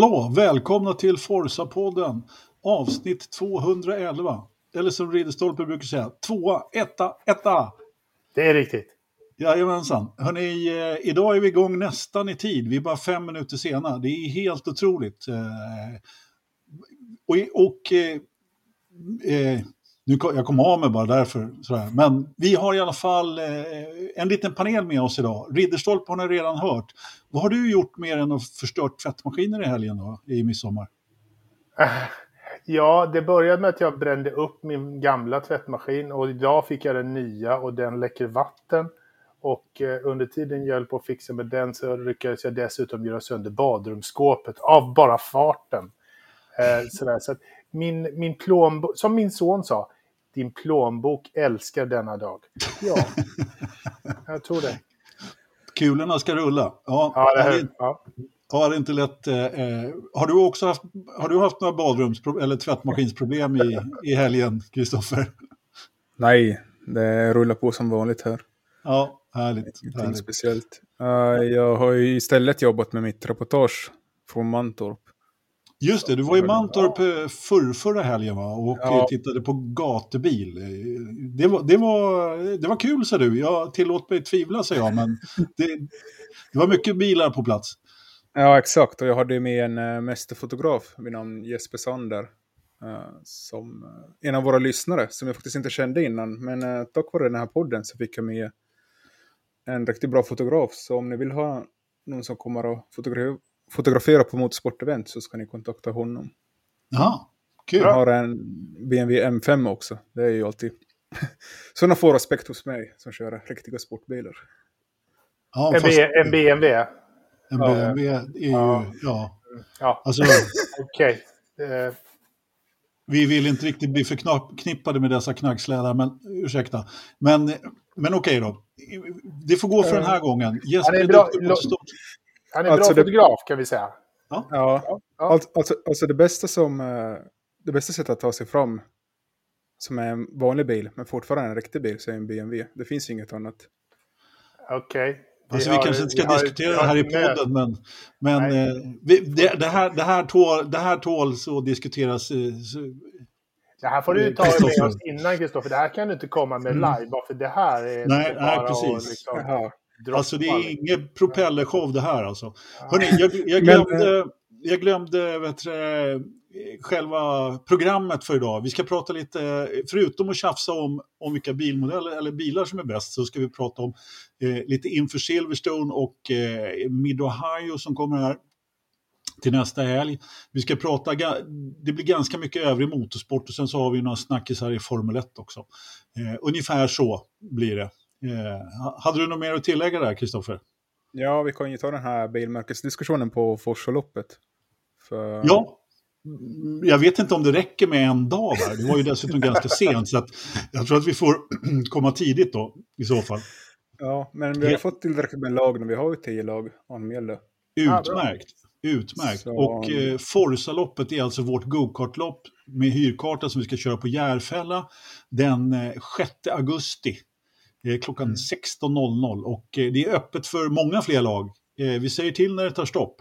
Hallå, välkomna till Forsa-podden, avsnitt 211. Eller som Ridderstolpe brukar säga, tvåa, etta, etta. Det är riktigt. Jajamensan. Hörrni, eh, idag är vi igång nästan i tid. Vi är bara fem minuter sena. Det är helt otroligt. Eh, och, och eh, eh, nu, jag kom av mig bara därför. Sådär. Men vi har i alla fall eh, en liten panel med oss idag. Ridderstolpe har ni redan hört. Vad har du gjort mer än att förstört tvättmaskiner i helgen då, i midsommar? Eh, ja, det började med att jag brände upp min gamla tvättmaskin och idag fick jag den nya och den läcker vatten. Och eh, under tiden jag höll på att fixa med den så lyckades jag dessutom göra sönder badrumsskåpet av bara farten. Eh, sådär. Så min, min plånbok, som min son sa, din plånbok älskar denna dag. Ja, jag tror det. Kulorna ska rulla. Ja, ja det här, ja. Ja, det är inte lätt. Eh, eh, har du också haft, har du haft några badrums eller tvättmaskinsproblem i, i helgen, Kristoffer? Nej, det rullar på som vanligt här. Ja, härligt. Ingenting härligt. speciellt. Uh, jag har ju istället jobbat med mitt reportage från Mantorp. Just det, du var i Mantorp eh, förr, förra helgen va? och Ja. tittade på gatubil. Det var, det, var, det var kul, sa du. Jag tillåt mig tvivla, sa jag, men det, det var mycket bilar på plats. Ja, exakt. Och jag hade med en mästerfotograf vid namn Jesper Sander. eh, som eh, en av våra lyssnare, som jag faktiskt inte kände innan. Men tack vare den här podden så fick jag med en riktigt bra fotograf. Så om ni vill ha någon som kommer att fotografera, på motorsportevent så ska ni kontakta honom. Jaha, kul. Jag har en BMW M5 också. Det är ju alltid sådana få respekt hos mig som kör riktiga sportbilar. Ja, En, fast en BMW. en ja. BMW är ju... Ja. Ja. Ja, Alltså, okej. Eh, vi vill inte riktigt bli förknippade med dessa knaggslädar, men ursäkta. Men, men okej då. Det får gå för den här gången. Jesper Han är är duktig på stort. Han är en Alltså, bra det- fotograf kan vi säga. Ja, Ja. Alltså, alltså, alltså det bästa som... eh, Det bästa sättet att ta sig fram som är en vanlig bil, men fortfarande en riktig bil, så är en BMW. Det finns inget annat. Okej. Alltså, vi har- kanske inte ska har- diskutera det här i podden, men, men eh, vi, det, det, här, det, här tål, det här tål så diskuteras. eh, så- Det här får du ju ta med oss innan Kristoffer. Det här kan du inte komma med live. Bara för det här är Mm. Nej, nej, bara precis. att liksom Jaha. droppa. Alltså det är ingen propellershow det här alltså. Ja. Hörrni, jag, jag glömde, jag glömde vet du, eh, själva programmet för idag. Vi ska prata lite, förutom att tjafsa om, om vilka bilmodeller eller bilar som är bäst, så ska vi prata om eh, lite inför Silverstone och eh, Mid-Ohio som kommer här till nästa helg. Vi ska prata, det blir ganska mycket övrig motorsport och sen så har vi några snackisar i Formel 1 också. Eh, ungefär så blir det. Eh, hade du något mer att tillägga där, Kristoffer? Ja, vi kan ju ta den här bilmärkesdiskussionen på Forsaloppet. För... Ja, jag vet inte om det räcker med en dag där. Det var ju dessutom ganska sent, så att jag tror att vi får komma tidigt då i så fall. ja, men vi har Ja. fått tillräckligt med lag nu. Vi har ju tio lag anmälda. Ja, bra. Utmärkt. Utmärkt. Så- Och eh, Forsaloppet är alltså vårt go-kartlopp med hyrkarta som vi ska köra på Järfälla den eh, 6 augusti klockan Mm. 16.00. Och eh, det är öppet för många fler lag. Eh, vi säger till när det tar stopp.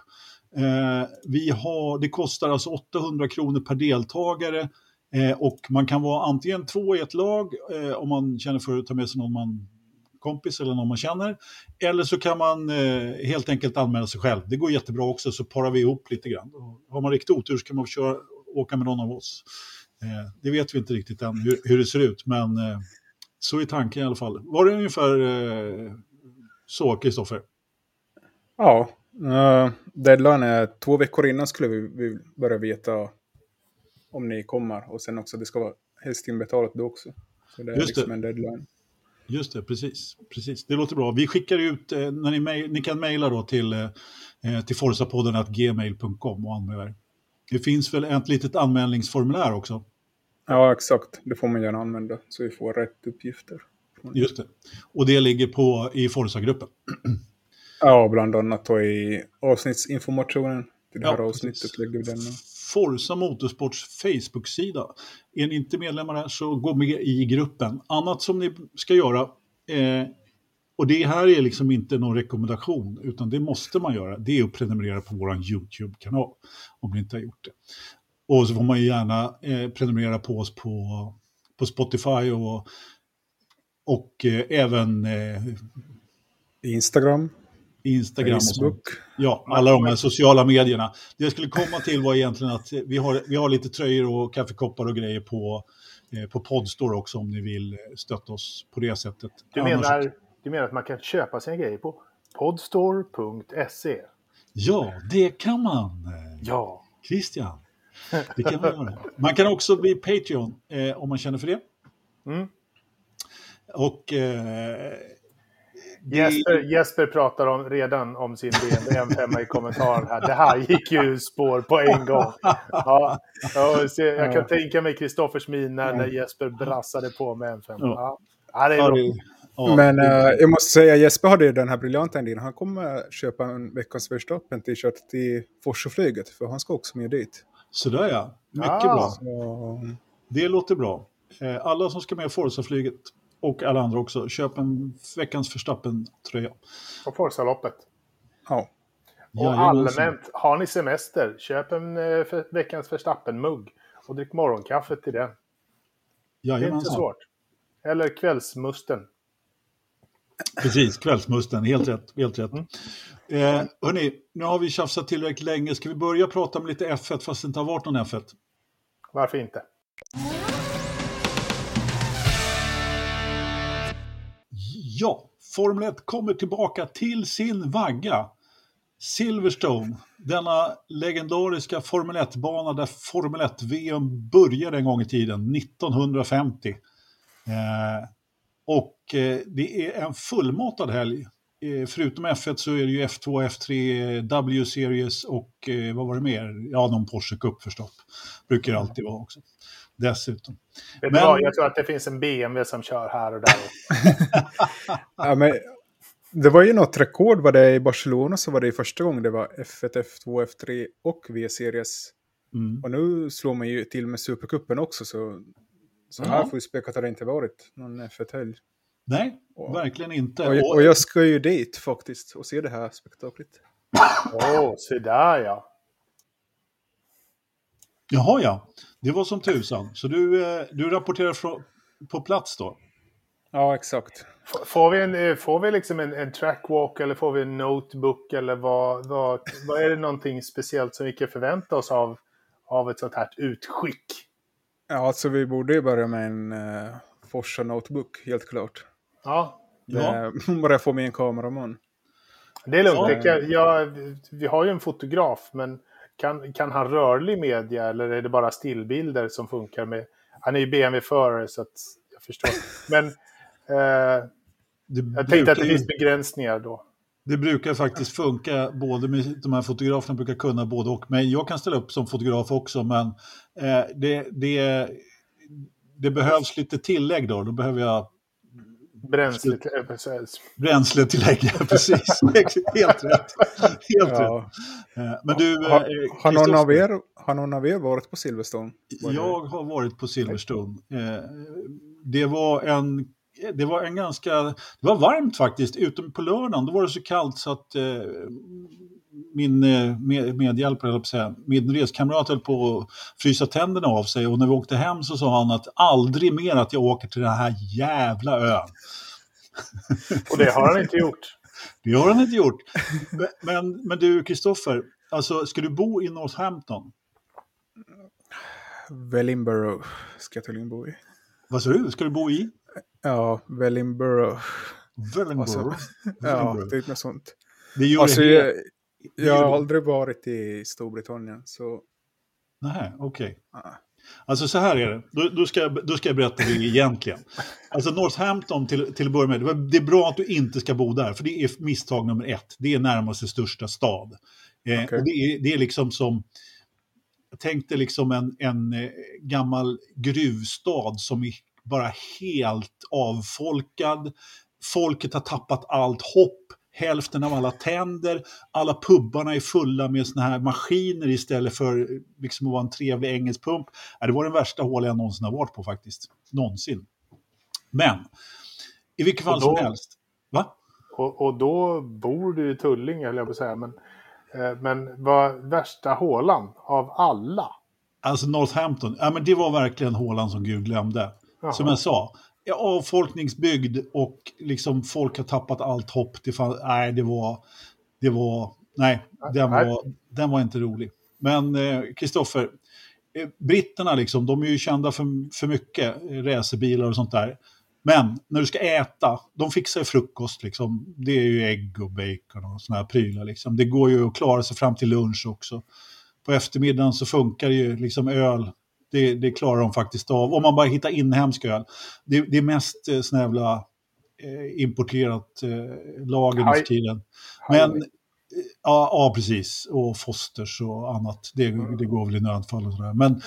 Eh, vi har, det kostar alltså 800 kronor per deltagare eh, och man kan vara antingen två i ett lag eh, om man känner för att ta med sig någon man kompis eller någon man känner. Eller så kan man eh, helt enkelt anmäla sig själv. Det går jättebra också, så parar vi ihop lite grann. Har man riktigt otur så kan man köra, åka med någon av oss. Eh, det vet vi inte riktigt än hur, hur det ser ut, men eh, så är tanken i alla fall. Var det ungefär eh, så, Kristoffer? Ja, uh, deadline är två veckor innan skulle vi, vi börja veta om ni kommer. Och sen också, det ska vara helst inbetalat då också. Så det är Just liksom det. en deadline. Just det, precis. precis. Det låter bra. Vi skickar ut, eh, när ni, mej- ni kan mejla då till, eh, eh, till forsapodden.gmail.com och anmäla er. Det finns väl ett litet anmälningsformulär också? Ja, exakt. Det får man gärna använda så vi får rätt uppgifter. Just det. Och det ligger på, i Forsa-gruppen. Ja, bland annat i avsnittsinformationen till det här Ja, avsnittet precis. lägger vi den. Forsa Motorsports Facebook-sida. Är ni inte medlemmar där så gå med i gruppen. Annat som ni ska göra, eh, och det här är liksom inte någon rekommendation, utan det måste man göra. Det är att prenumerera på vår YouTube-kanal, om ni inte har gjort det. Och så får man ju gärna eh, prenumerera på oss på, på Spotify och, och eh, även eh, Instagram, Instagram Facebook. Ja, alla de här sociala medierna. Det jag skulle komma till var egentligen att vi har, vi har lite tröjor och kaffekoppar och grejer på, eh, på Podstore också om ni vill stötta oss på det sättet. Du Annars- menar, du menar att man kan köpa sina grejer på podstore.se? Ja, det kan man. Ja. Christian. Det kan man göra. Man kan också bli Patreon eh, om man känner för det. Mm. Och eh, det- Jesper, Jesper pratar om, redan om sin BMW M5 i kommentaren här. Det här gick ju spår på en gång. Ja, jag kan tänka mig Kristoffers min när, Jesper brassade på med M5. Ja. Ja, det är bra. ja, Men eh, jag måste säga, Jesper hade ju den här briljanta idén. Han kommer köpa en veckans Verstappen t-shirt till Forsaflyget, för han ska också med dit. Sådär ja, mycket Ah. bra. Så, Det låter bra. Eh, Alla som ska med Forza-flyget och alla andra också, köp en veckans Verstappen-tröja. På Forsaloppet. ja. Och Jajamensan. allmänt, har ni semester, köp en eh, för, veckans Verstappen-mugg och drick morgonkaffe till den. Det är inte Jajamensan. svårt. Eller kvällsmusten. Precis, kvällsmusten, helt rätt. Helt rätt. Mm. Eh, hörni, nu har vi tjafsat tillräckligt länge. Ska vi börja prata om lite F1 fast det inte har varit någon F1? Varför inte? Ja, Formel 1 kommer tillbaka till sin vagga. Silverstone, denna legendariska Formel 1-bana där Formel 1-VM började en gång i tiden, 1950. Eh, och eh, det är en fullmatad helg. Eh, förutom F1 så är det ju F2, F3, W-series och eh, vad var det mer? Ja, någon Porsche Cup förstås. Brukar det alltid vara också. Dessutom. Men- vad? Jag tror att det finns en BMW som kör här och där. Ja, men, det var ju något rekord, var det i Barcelona så var det första gången det var F1, F2, F3 och V-series. Mm. Och nu slår man ju till med Supercupen också, så, så här Ja. får vi speka att det inte varit någon F1-helg. Nej, Och- verkligen inte. Och, jag- och jag ska ju dit faktiskt och se det här spektaklet. Åh, oh, se där ja. Jaha, ja. Det var som tusan. Så du, eh, du rapporterar på plats då? Ja, exakt. F- Får vi, en, eh, får vi liksom en, en trackwalk eller får vi en notebook eller vad, vad, vad är det någonting speciellt som vi kan förvänta oss av, av ett sånt här utskick? Ja, alltså vi borde ju börja med en uh, Forsa Notebook, helt klart. Ja, Ja. Det, bara jag får med en kameraman. det är lugnt. Ja. Det kan, ja, vi har ju en fotograf, men kan, kan han rörlig media eller är det bara stillbilder som funkar med... Han är ju BMW-förare så att jag förstår. Men eh, jag tänkte att det finns begränsningar då. Det brukar faktiskt funka, både med de här fotograferna brukar kunna både och. Men jag kan ställa upp som fotograf också, men eh, det, det, det behövs lite tillägg då. Då behöver jag Bränsle, eh, precis. bränsletillägg, ja, precis. Helt rätt. Helt rätt. Ja. Eh, Men du, eh, Har, har, någon av er, har någon av er varit på Silverstone? Var det- Jag har varit på Silverstone. Eh, Det var en det var en ganska, det var varmt faktiskt, utom på lördagen. Då var det så kallt så att eh, min eh, med, medhjälpare, höll på säga, min reskamrat höll på att frysa tänderna av sig. Och när vi åkte hem så sa han att aldrig mer att jag åker till den här jävla ön. Och det har han inte gjort. Det har han inte gjort. Men, men, men du, Kristoffer, alltså, ska du bo i Northampton? Wellingborough ska jag tydligen bo i. Vad sa du? Ska du bo i? Ja, Wellingborough. Wellingborough? Alltså, Ja, typ något sånt. Det gör Alltså, det jag, jag har aldrig varit i Storbritannien, så... Nej, okej. ah. Alltså så här är det, då, då, ska, jag, då ska jag berätta det egentligen. Alltså Northampton till, till att börja med, det var- det är bra att du inte ska bo där, för det är misstag nummer ett. Det är närmaste största stad. Eh, och det, är, det är liksom som, jag tänkte liksom en, en eh, gammal gruvstad som är bara helt avfolkad. Folket har tappat allt hopp. Hälften av alla tänder, alla pubbarna är fulla med såna här maskiner istället för liksom att vara en trevlig engelsk pump. Det var den värsta hål jag någonsin har varit på faktiskt. Någonsin. Men, i vilket fall då- som helst. Va? Och, och då bor du i Tullinge, höll jag på att säga. Men, eh, men vad värsta hålan av alla? Alltså Northampton, ja, men det var verkligen hålan som Gud glömde. Jaha. Som jag sa, avfolkningsbygd och liksom folk har tappat allt hopp. Det fann, nej, det var, det var, nej, den var, den var inte rolig. Men eh, Kristoffer, eh, britterna liksom, de är ju kända för, för mycket eh, racerbilar och sånt där. Men när du ska äta, de fixar ju frukost liksom. Det är ju ägg och bacon och såna här prylar liksom. Det går ju att klara sig fram till lunch också. På eftermiddagen så funkar ju liksom öl. Det, det klarar de faktiskt av. Om man bara hittar inhemsk öl. Det, det är mest eh, såna jävla eh, importerat eh, lager nu för tiden. Men, eh, ja, ja, precis. Och Fosters och annat. Det, det går väl i nödfall och sådär. Men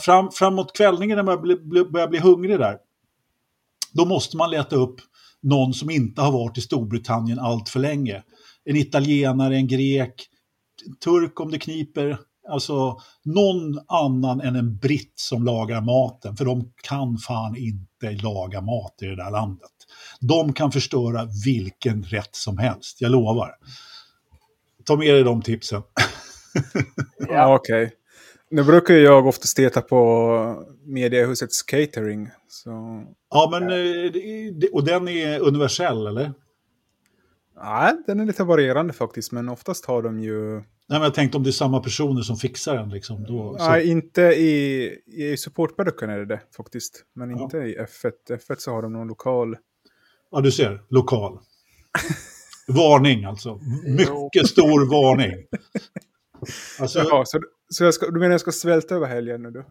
fram, framåt kvällningen när man börjar bli hungrig där. Då måste man leta upp någon som inte har varit i Storbritannien allt för länge. En italienare, en grek, turk om det kniper. Alltså någon annan än en britt som lagar maten. För de kan fan inte laga mat i det där landet. De kan förstöra vilken rätt som helst, jag lovar. Ta med dig de tipsen. Ja, okej. Nu brukar jag oftast äta på mediehusets catering. Så... Ja, men, eh, och den är universell, eller? Nej, den är lite varierande faktiskt, men oftast har de ju... Nej, men jag tänkte om det är samma personer som fixar den. Liksom, då, så, Nej, inte i, i supportböckerna är det det faktiskt. Men Ja. inte i F1. F1 så har de någon lokal. Ja, du ser. Lokal. Varning alltså. Mycket stor varning. Alltså, Jaha, så, så ska, du menar jag ska svälta över helgen nu då?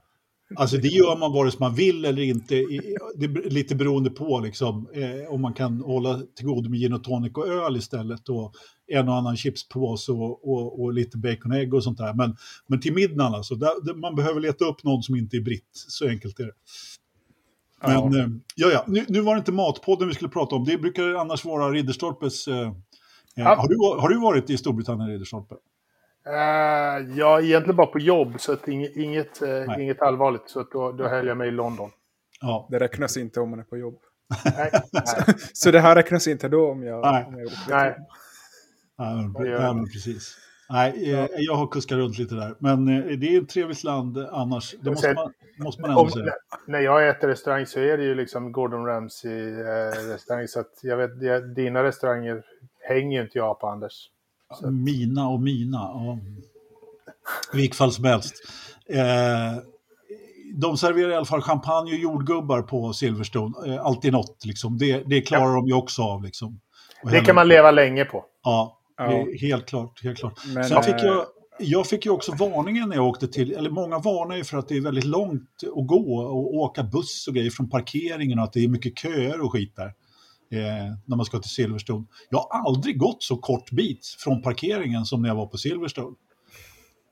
Alltså det gör man vare sig man vill eller inte. I- Det är lite beroende på liksom, eh, om man kan hålla till godo med gin och tonic och öl istället. Och en och annan chipspåse och, och, och lite baconägg och sånt där. Men, men till middagen alltså, där, man behöver leta upp någon som inte är britt. Så enkelt är det. Men Ja. eh, ja, ja. Nu, nu var det inte Matpodden vi skulle prata om. Det brukar annars vara Ridderstolpes... Eh, eh, Ja. har, du, har du varit i Storbritannien, Ridderstolpe? Eh, ja, egentligen bara på jobb, så att inget, inget, eh, Nej. inget allvarligt. Så att då, då höll jag mig i London. Ja. Det räknas inte om man är på jobb. Nej, nej. Så det här räknas inte då om jag... Nej. Om jag åker nej. Ja, men, precis. Nej, eh, jag har kuskat runt lite där. Men eh, det är ett trevligt land eh, annars. Det måste sen- man, måste man ändå Om, säga. när jag äter restaurang så är det ju liksom Gordon Ramsay-restaurang. så att jag vet, jag, dina restauranger hänger ju inte jag på, Anders. Mina och mina. Ja. I vilket fall som helst. Eh, de serverar i alla fall champagne och jordgubbar på Silverstone. Eh, alltid något, liksom. det, det klarar de ju också av. Liksom. Det kan man leva länge på. Ja, Ja. helt klart. Helt klart. Men, Sen fick eh, jag, jag fick ju också varningen när jag åkte till, eller många varnar ju för att det är väldigt långt att gå och åka buss och grejer från parkeringen och att det är mycket köer och skit där. Eh, när man ska till Silverstone. Jag har aldrig gått så kort bit från parkeringen som när jag var på Silverstone.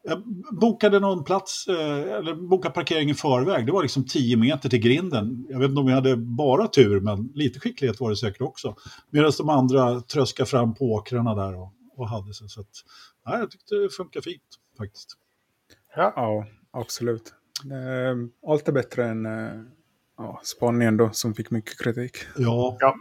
Jag bokade någon plats, eh, eller bokade parkering i förväg. Det var liksom 10 meter till grinden. Jag vet inte om jag hade bara tur, men lite skicklighet var det säkert också. Medan de andra tröskade fram på åkrarna där och, och hade sig. Så att, nej, jag tyckte det funkar fint faktiskt. Ja. Absolut. Eh, Allt är bättre än eh, ja, Spanien då, som fick mycket kritik. Ja, Ja.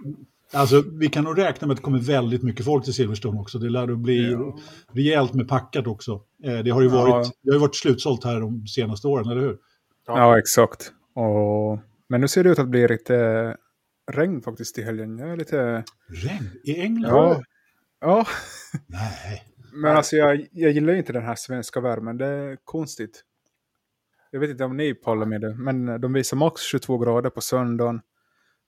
alltså vi kan nog räkna med att det kommer väldigt mycket folk till Silverstone också. Det lär att bli Ja. rejält med packat också. Eh, det har ju Ja. varit, det har ju varit slutsålt här de senaste åren, eller hur? Ja. Ja, exakt. Och, men nu ser det ut att bli lite regn faktiskt i helgen. Jag är lite... Regn i England? Ja, ja. Nej. men alltså jag, jag gillar inte den här svenska värmen. Det är konstigt. Jag vet inte om ni pallar med det, men de visar max 22 grader på söndagen.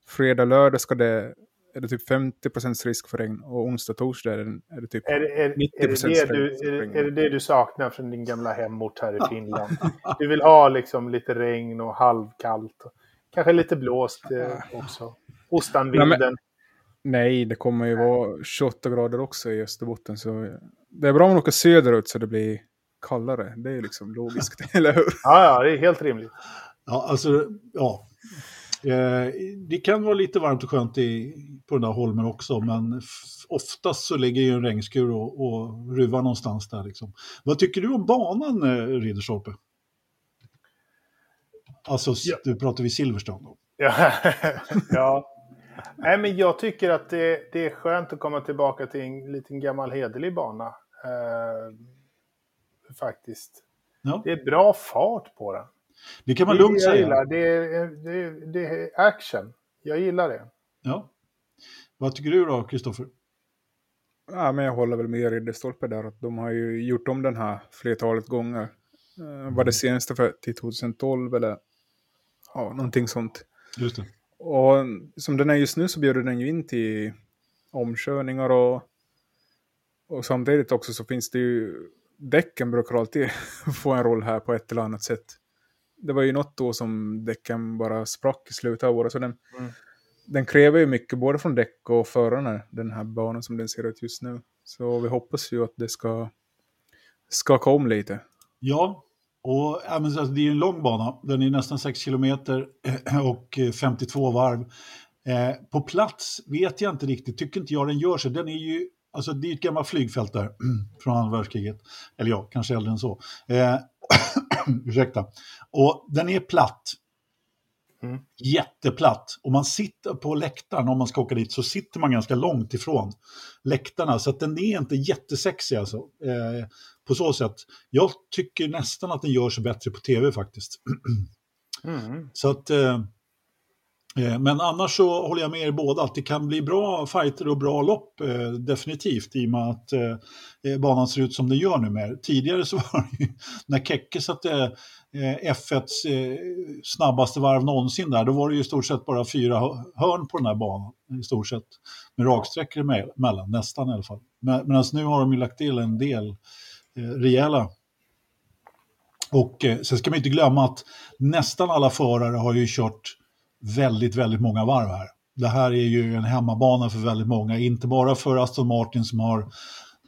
Fredag, lördag ska det, är det typ 50% risk för regn och onsdag, torsdag är det, är det typ... Är, är, är, det 90% det du, är, är det det du saknar från din gamla hemort här i Finland? Du vill ha liksom lite regn och halvkallt. Kanske lite blåst eh, också. Ostanvinden. Nej, det kommer ju vara 28 grader också i Österbotten. Så det är bra om man åker söderut så det blir kallare. Det är liksom logiskt, eller hur? Ja, ja, det är helt rimligt. Ja, alltså, ja. Eh, det kan vara lite varmt och skönt i, på den där holmen också, men oftast så ligger ju en regnskur och, och ruvar någonstans där. Liksom. Vad tycker du om banan, eh, Ridderstolpe? Alltså, Ja. nu pratar vi Silverstone då. Ja, ja. Nej, men jag tycker att det, det, är skönt att komma tillbaka till en liten gammal hederlig bana. Eh, faktiskt. Ja. Det är bra fart på den. Det kan man lugnt säga. Gillar. Det, är, det, det är action. Jag gillar det. Ja. Vad tycker du då, Kristoffer? Ja, men jag håller väl med Ridderstolpe där. Att de har ju gjort om den här flertalet gånger. Eh, var det senaste för, till 2012 eller ja, någonting sånt. Just det. Och som den är just nu så bjuder den ju in till omkörningar och, och samtidigt också så finns det ju däcken brukar alltid få en roll här på ett eller annat sätt. Det var ju något då som däcken bara sprack i slutet av året. Så den, mm. den kräver ju mycket både från däck och förarna, den här banan som den ser ut just nu. Så vi hoppas ju att det ska skaka om lite. Ja, och ja, men, alltså, det är ju en lång bana. Den är nästan 6 kilometer och 52 varv. Eh, på plats vet jag inte riktigt, tycker inte jag den gör sig. Den är ju, alltså det är ett gammalt flygfält där från andra världskriget. Eller ja, kanske äldre än så. Eh, ursäkta. Och den är platt. Mm. Jätteplatt. Och man sitter på läktaren, om man ska åka dit, så sitter man ganska långt ifrån läktarna. Så att den är inte jättesexig alltså. Eh, på så sätt. Jag tycker nästan att den gör sig bättre på tv faktiskt. Mm. Så att... Eh, Eh, men annars så håller jag med er båda att det kan bli bra fighter och bra lopp eh, definitivt i och med att eh, eh banan ser ut som den gör nu mer. Tidigare så var det ju när Kekke satte eh, F1s eh, snabbaste varv någonsin där, då var det ju i stort sett bara fyra hörn på den här banan. I stort sett. Med raksträckor emellan, nästan i alla fall. Medan nu har de ju lagt till en del eh, rejäla. Och eh, sen ska man inte glömma att nästan alla förare har ju kört väldigt, väldigt många varv här. Det här är ju en hemmabana för väldigt många, inte bara för Aston Martin som har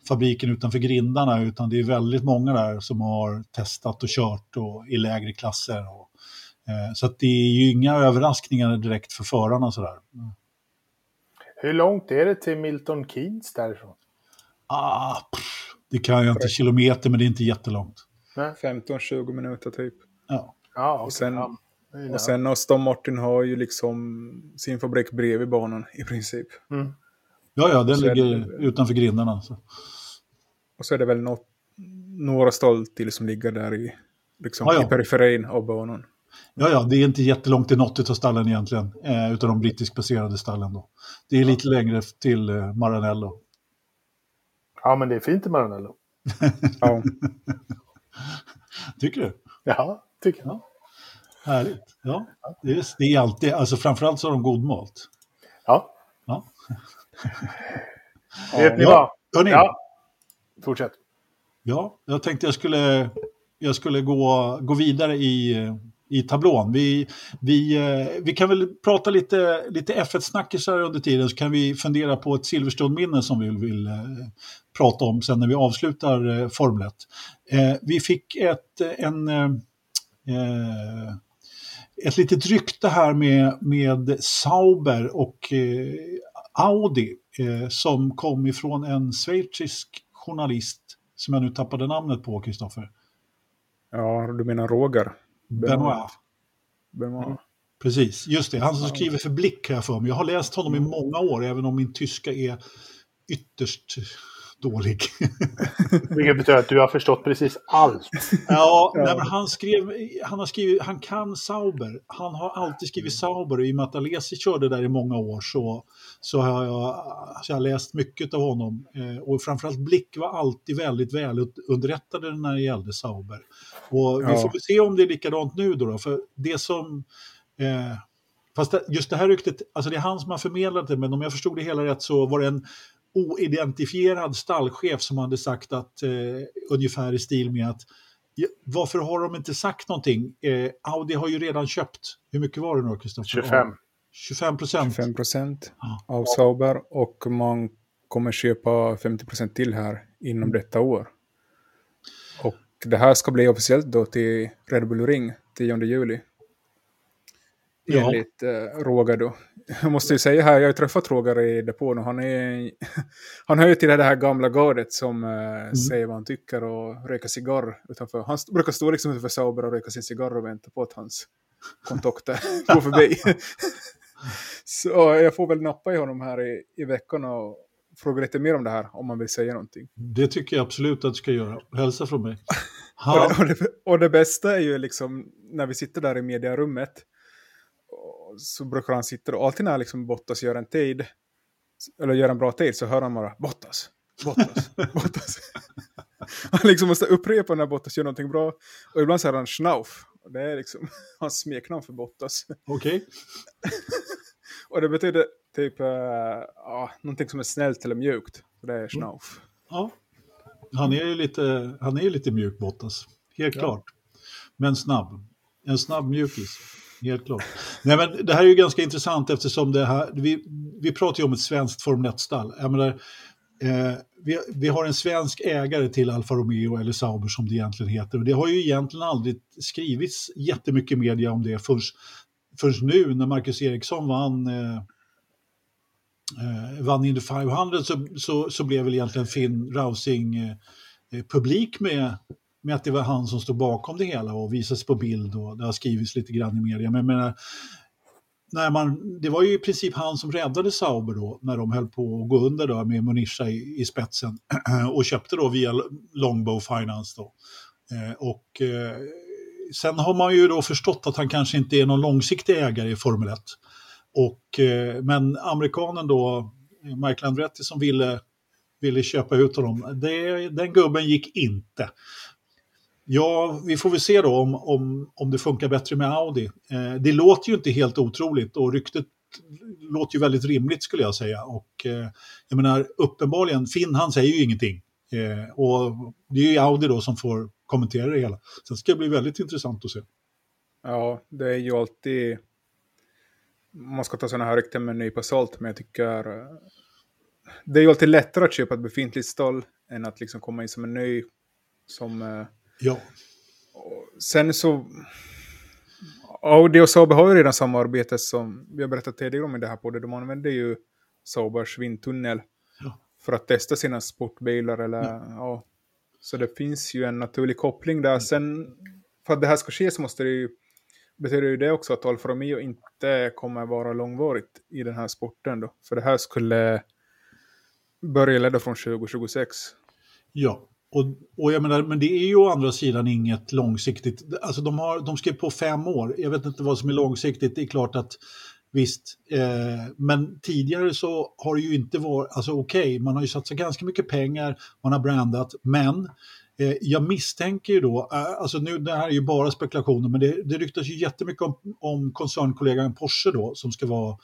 fabriken utanför grindarna, utan det är väldigt många där som har testat och kört och, i lägre klasser. Och, eh, så det är ju inga överraskningar direkt för förarna sådär. Mm. Hur långt är det till Milton Keynes därifrån? Ah, pff, det kan jag inte kilometer, men det är inte jättelångt. 15-20 minuter typ. Ja. ja okay. och, sen, och sen Aston Martin har ju liksom sin fabrik bredvid banan i princip. Mm. Ja, ja, den ligger det, utanför grindarna. Så. Och så är det väl något, några stall till som ligger där i, liksom, ja, ja. i periferin av banan. Ja, ja, det är inte jättelångt till något av stallen egentligen, eh, utan de brittiskbaserade stallen då. Det är lite längre till eh, Maranello. Ja, men det är fint i Maranello. ja. Tycker du? Ja, tycker jag. Härligt. Ja, det är, det är alltid, alltså framförallt så har de god mat. Ja. Ja. Vet ni vad? Hörrni, ja. Fortsätt. Ja, jag tänkte jag skulle, jag skulle gå, gå vidare i, i tablån. Vi, vi, eh, vi kan väl prata lite, lite F1-snackisar under tiden så kan vi fundera på ett Silverstone-minne som vi vill eh, prata om sen när vi avslutar eh, Formel 1. Vi fick ett, en, ett litet rykte här med, med Sauber och Audi som kom ifrån en schweizisk journalist som jag nu tappade namnet på, Kristoffer. Ja, du menar Roger? Benoit. Benoit. Mm. Precis, just det. Han som skriver för Blick har jag för mig. Jag har läst honom i många år, även om min tyska är ytterst dålig. Vilket betyder att du har förstått precis allt. Ja, nej, men han, skrev, han, har skrivit, han kan Sauber. Han har alltid skrivit Sauber och i och med att Alesi körde där i många år så, så har jag, så jag har läst mycket av honom. Eh, och framförallt Blick var alltid väldigt väl underrättade när det gällde Sauber. Och ja. vi får väl se om det är likadant nu då, då för det som eh, Fast just det här ryktet, alltså det är han som har förmedlat det, men om jag förstod det hela rätt så var det en oidentifierad stallchef som hade sagt att eh, ungefär i stil med att varför har de inte sagt någonting? Eh, Audi har ju redan köpt, hur mycket var det nu Kristoffer? 25. 25 procent. 25 procent av Sauber och man kommer köpa 50 procent till här inom detta år. Och det här ska bli officiellt då till Red Bull Ring 10 juli. Enligt ja. eh, Roger då. Jag måste ju säga här, jag har ju träffat Roger i depån och han, är, han hör ju till det här gamla gardet som eh, mm. säger vad han tycker och röker cigarr utanför. Han brukar stå liksom utanför Sauber och röka sin cigarr och vänta på att hans kontakter går förbi. Så jag får väl nappa i honom här i, i veckan och fråga lite mer om det här, om man vill säga någonting. Det tycker jag absolut att du ska göra. Hälsa från mig. Och det, och, det, och det bästa är ju liksom när vi sitter där i mediarummet så brukar han sitta och alltid när liksom Bottas gör en tid eller gör en bra tid så hör han bara Bottas, Bottas, Bottas. Han liksom måste upprepa när Bottas gör någonting bra. Och ibland säger han Schnauf. Det är liksom hans smeknamn för Bottas. Okej. Okay. och det betyder typ uh, uh, någonting som är snällt eller mjukt. Det är Schnauf. Ja. Han är ju lite, han är lite mjuk Bottas. Helt ja. klart. Men snabb. En snabb mjukis. Helt klart. Nej, men det här är ju ganska intressant eftersom det här, vi, vi pratar ju om ett svenskt Formel 1-stall. Eh, vi, vi, har en svensk ägare till Alfa Romeo, eller Sauber som det egentligen heter. Och det har ju egentligen aldrig skrivits jättemycket media om det förrän, förrän nu när Marcus Eriksson vann, eh, eh, vann Indy 500 så, så, så, blev väl egentligen Finn Rausing eh, publik med, med att det var han som stod bakom det hela och visades på bild och det har skrivits lite grann i media. Men men när man, det var ju i princip han som räddade Sauber då, när de höll på att gå under då med Monisha i, i spetsen och köpte då via Longbow Finance. Då. Eh, och eh, sen har man ju då förstått att han kanske inte är någon långsiktig ägare i Formel 1. Och, eh, men amerikanen då, Michael Andretti som ville, ville köpa ut honom, det, den gubben gick inte. Ja, vi får väl se då om, om, om det funkar bättre med Audi. Eh, det låter ju inte helt otroligt och ryktet låter ju väldigt rimligt skulle jag säga. Och eh, jag menar, uppenbarligen, Finn han säger ju ingenting. Eh, och det är ju Audi då som får kommentera det hela. Så det ska bli väldigt intressant att se. Ja, det är ju alltid... Man ska ta sådana här rykten med en nypa salt, men jag tycker... Eh, det är ju alltid lättare att köpa ett befintligt stall än att liksom komma in som en ny som eh, Ja. Sen så... Audi och Sauber har ju redan samarbete som vi har berättat tidigare om i det här podden. De använder ju Saubers vindtunnel ja. för att testa sina sportbilar. Eller, ja. ja. Så det finns ju en naturlig koppling där. Sen för att det här ska ske så måste det ju betyder ju det också att Alfa Romeo inte kommer vara långvarigt i den här sporten då. För det här skulle börja ledda från 2026. Ja, och, och jag menar, men det är ju å andra sidan inget långsiktigt. Alltså de, har, de skrev på fem år. Jag vet inte vad som är långsiktigt. Det är klart att visst, eh, men tidigare så har det ju inte varit, alltså okej, okay, man har ju satsat ganska mycket pengar, man har brandat, men eh, jag misstänker ju då, eh, alltså nu det här är ju bara spekulationer, men det, det ryktas ju jättemycket om, om koncernkollegan Porsche då som ska vara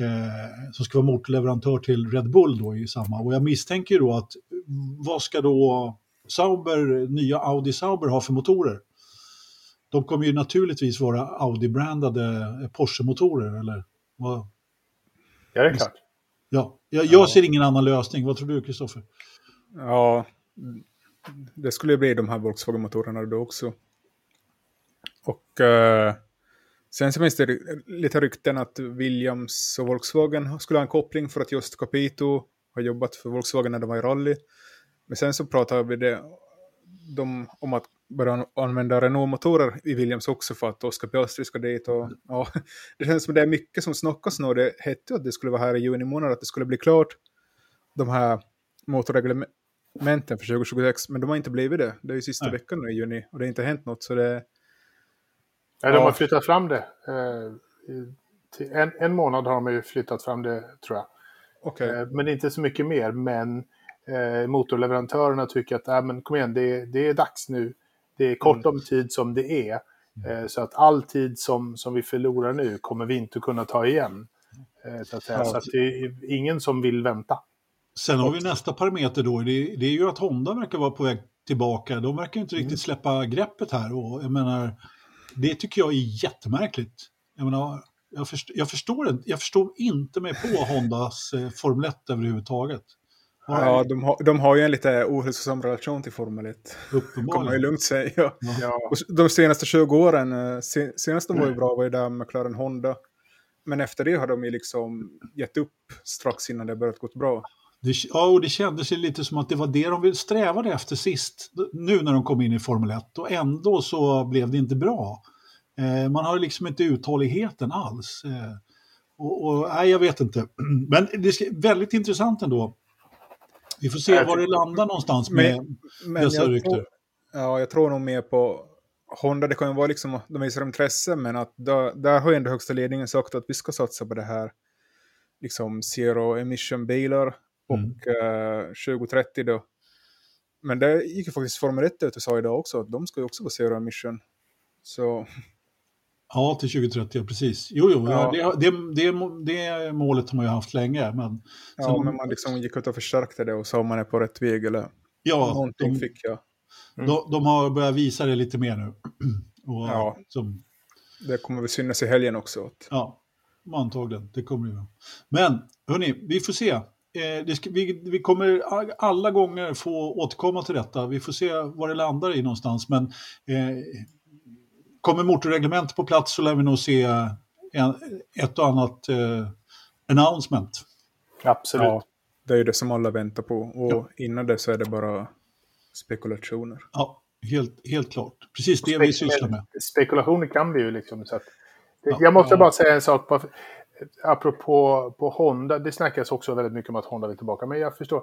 eh, som ska vara motorleverantör till Red Bull då i samma. Och jag misstänker då att vad ska då Sauber, nya Audi Sauber ha för motorer? De kommer ju naturligtvis vara Audi-brandade Porsche-motorer, eller? Vad? Ja, det är klart. Ja, jag, jag ser ingen annan lösning. Vad tror du, Kristoffer? Ja, det skulle bli de här Volkswagen-motorerna då också. Och uh, Sen så finns det lite rykten att Williams och Volkswagen skulle ha en koppling för att just Capito har jobbat för Volkswagen när de var i rally. Men sen så pratar vi det, de, om att börja använda Renault-motorer i Williams också för att Oscar Piastri ska dit. Och, ja, det känns som det är mycket som snackas nu. Det hette att det skulle vara här i juni månad, att det skulle bli klart. De här motorreglementen för 2026, men de har inte blivit det. Det är ju sista Nej. veckan nu i juni och det har inte hänt något. Så det, Ja, de har flyttat fram det. Eh, en, en månad har de ju flyttat fram det, tror jag. Okay. Eh, men inte så mycket mer. Men eh, motorleverantörerna tycker att äh, men kom igen, det, det är dags nu. Det är kort mm. om tid som det är. Mm. Så att all tid som, som vi förlorar nu kommer vi inte kunna ta igen. Så att, säga. Så att det är ingen som vill vänta. Sen har vi nästa parameter då, det, det är ju att Honda verkar vara på väg tillbaka. De verkar inte riktigt mm. släppa greppet här. Och jag menar, det tycker jag är jättemärkligt. Jag, menar, jag, först, jag, förstår, jag förstår inte mig på Hondas eh, Formel 1 överhuvudtaget. Ja, de har, de har ju en lite ohälsosam relation till Formel 1. Uppenbarligen. kan man ju lugnt säga. Ja. Ja. de senaste 20 åren, eh, senast de var ju bra var ju där med McLaren Honda. Men efter det har de ju liksom gett upp strax innan det börjat gå bra. Det, ja, och det kändes lite som att det var det de strävade efter sist, nu när de kom in i Formel 1. Och ändå så blev det inte bra. Eh, man har liksom inte uthålligheten alls. Eh, och, och, nej, jag vet inte. Men det är väldigt intressant ändå. Vi får se var det landar någonstans med men, men dessa rykten. Ja, jag tror nog mer på Honda. Det kan ju vara liksom, de visar intresse, men att där, där har ju ändå högsta ledningen sagt att vi ska satsa på det här liksom zero emission bilar och mm. uh, 2030 då. Men det gick ju faktiskt Formel 1 ut och sa idag också att de ska ju också vara zero emission. Så... Ja, till 2030, precis. Jo, jo, ja. det, det, det, det, målet har man ju haft länge. Men, ja, sen, men man liksom gick ut och förstärkte det och sa om man är på rätt väg eller ja, någonting de, fick jag. Mm. De, de, har börjat visa det lite mer nu. och, ja, som, det kommer väl synas i helgen också. Att... Ja, antagligen. Det kommer ju. Men, hörni, vi får se. Eh, ska, vi, vi, kommer alla gånger få återkomma till detta. Vi får se var det landar i någonstans. Men eh, kommer motorreglementet på plats så lär vi nog se en, ett och annat eh, announcement. Absolut. Ja, det är ju det som alla väntar på. Och ja. innan det så är det bara spekulationer. Ja, helt, helt klart. Precis det vi sysslar med. Spekulationer kan vi ju liksom. Så att, det, ja, jag måste ja. bara säga en sak. På, apropå på Honda. Det snackas också väldigt mycket om att Honda vill tillbaka. Men jag förstår.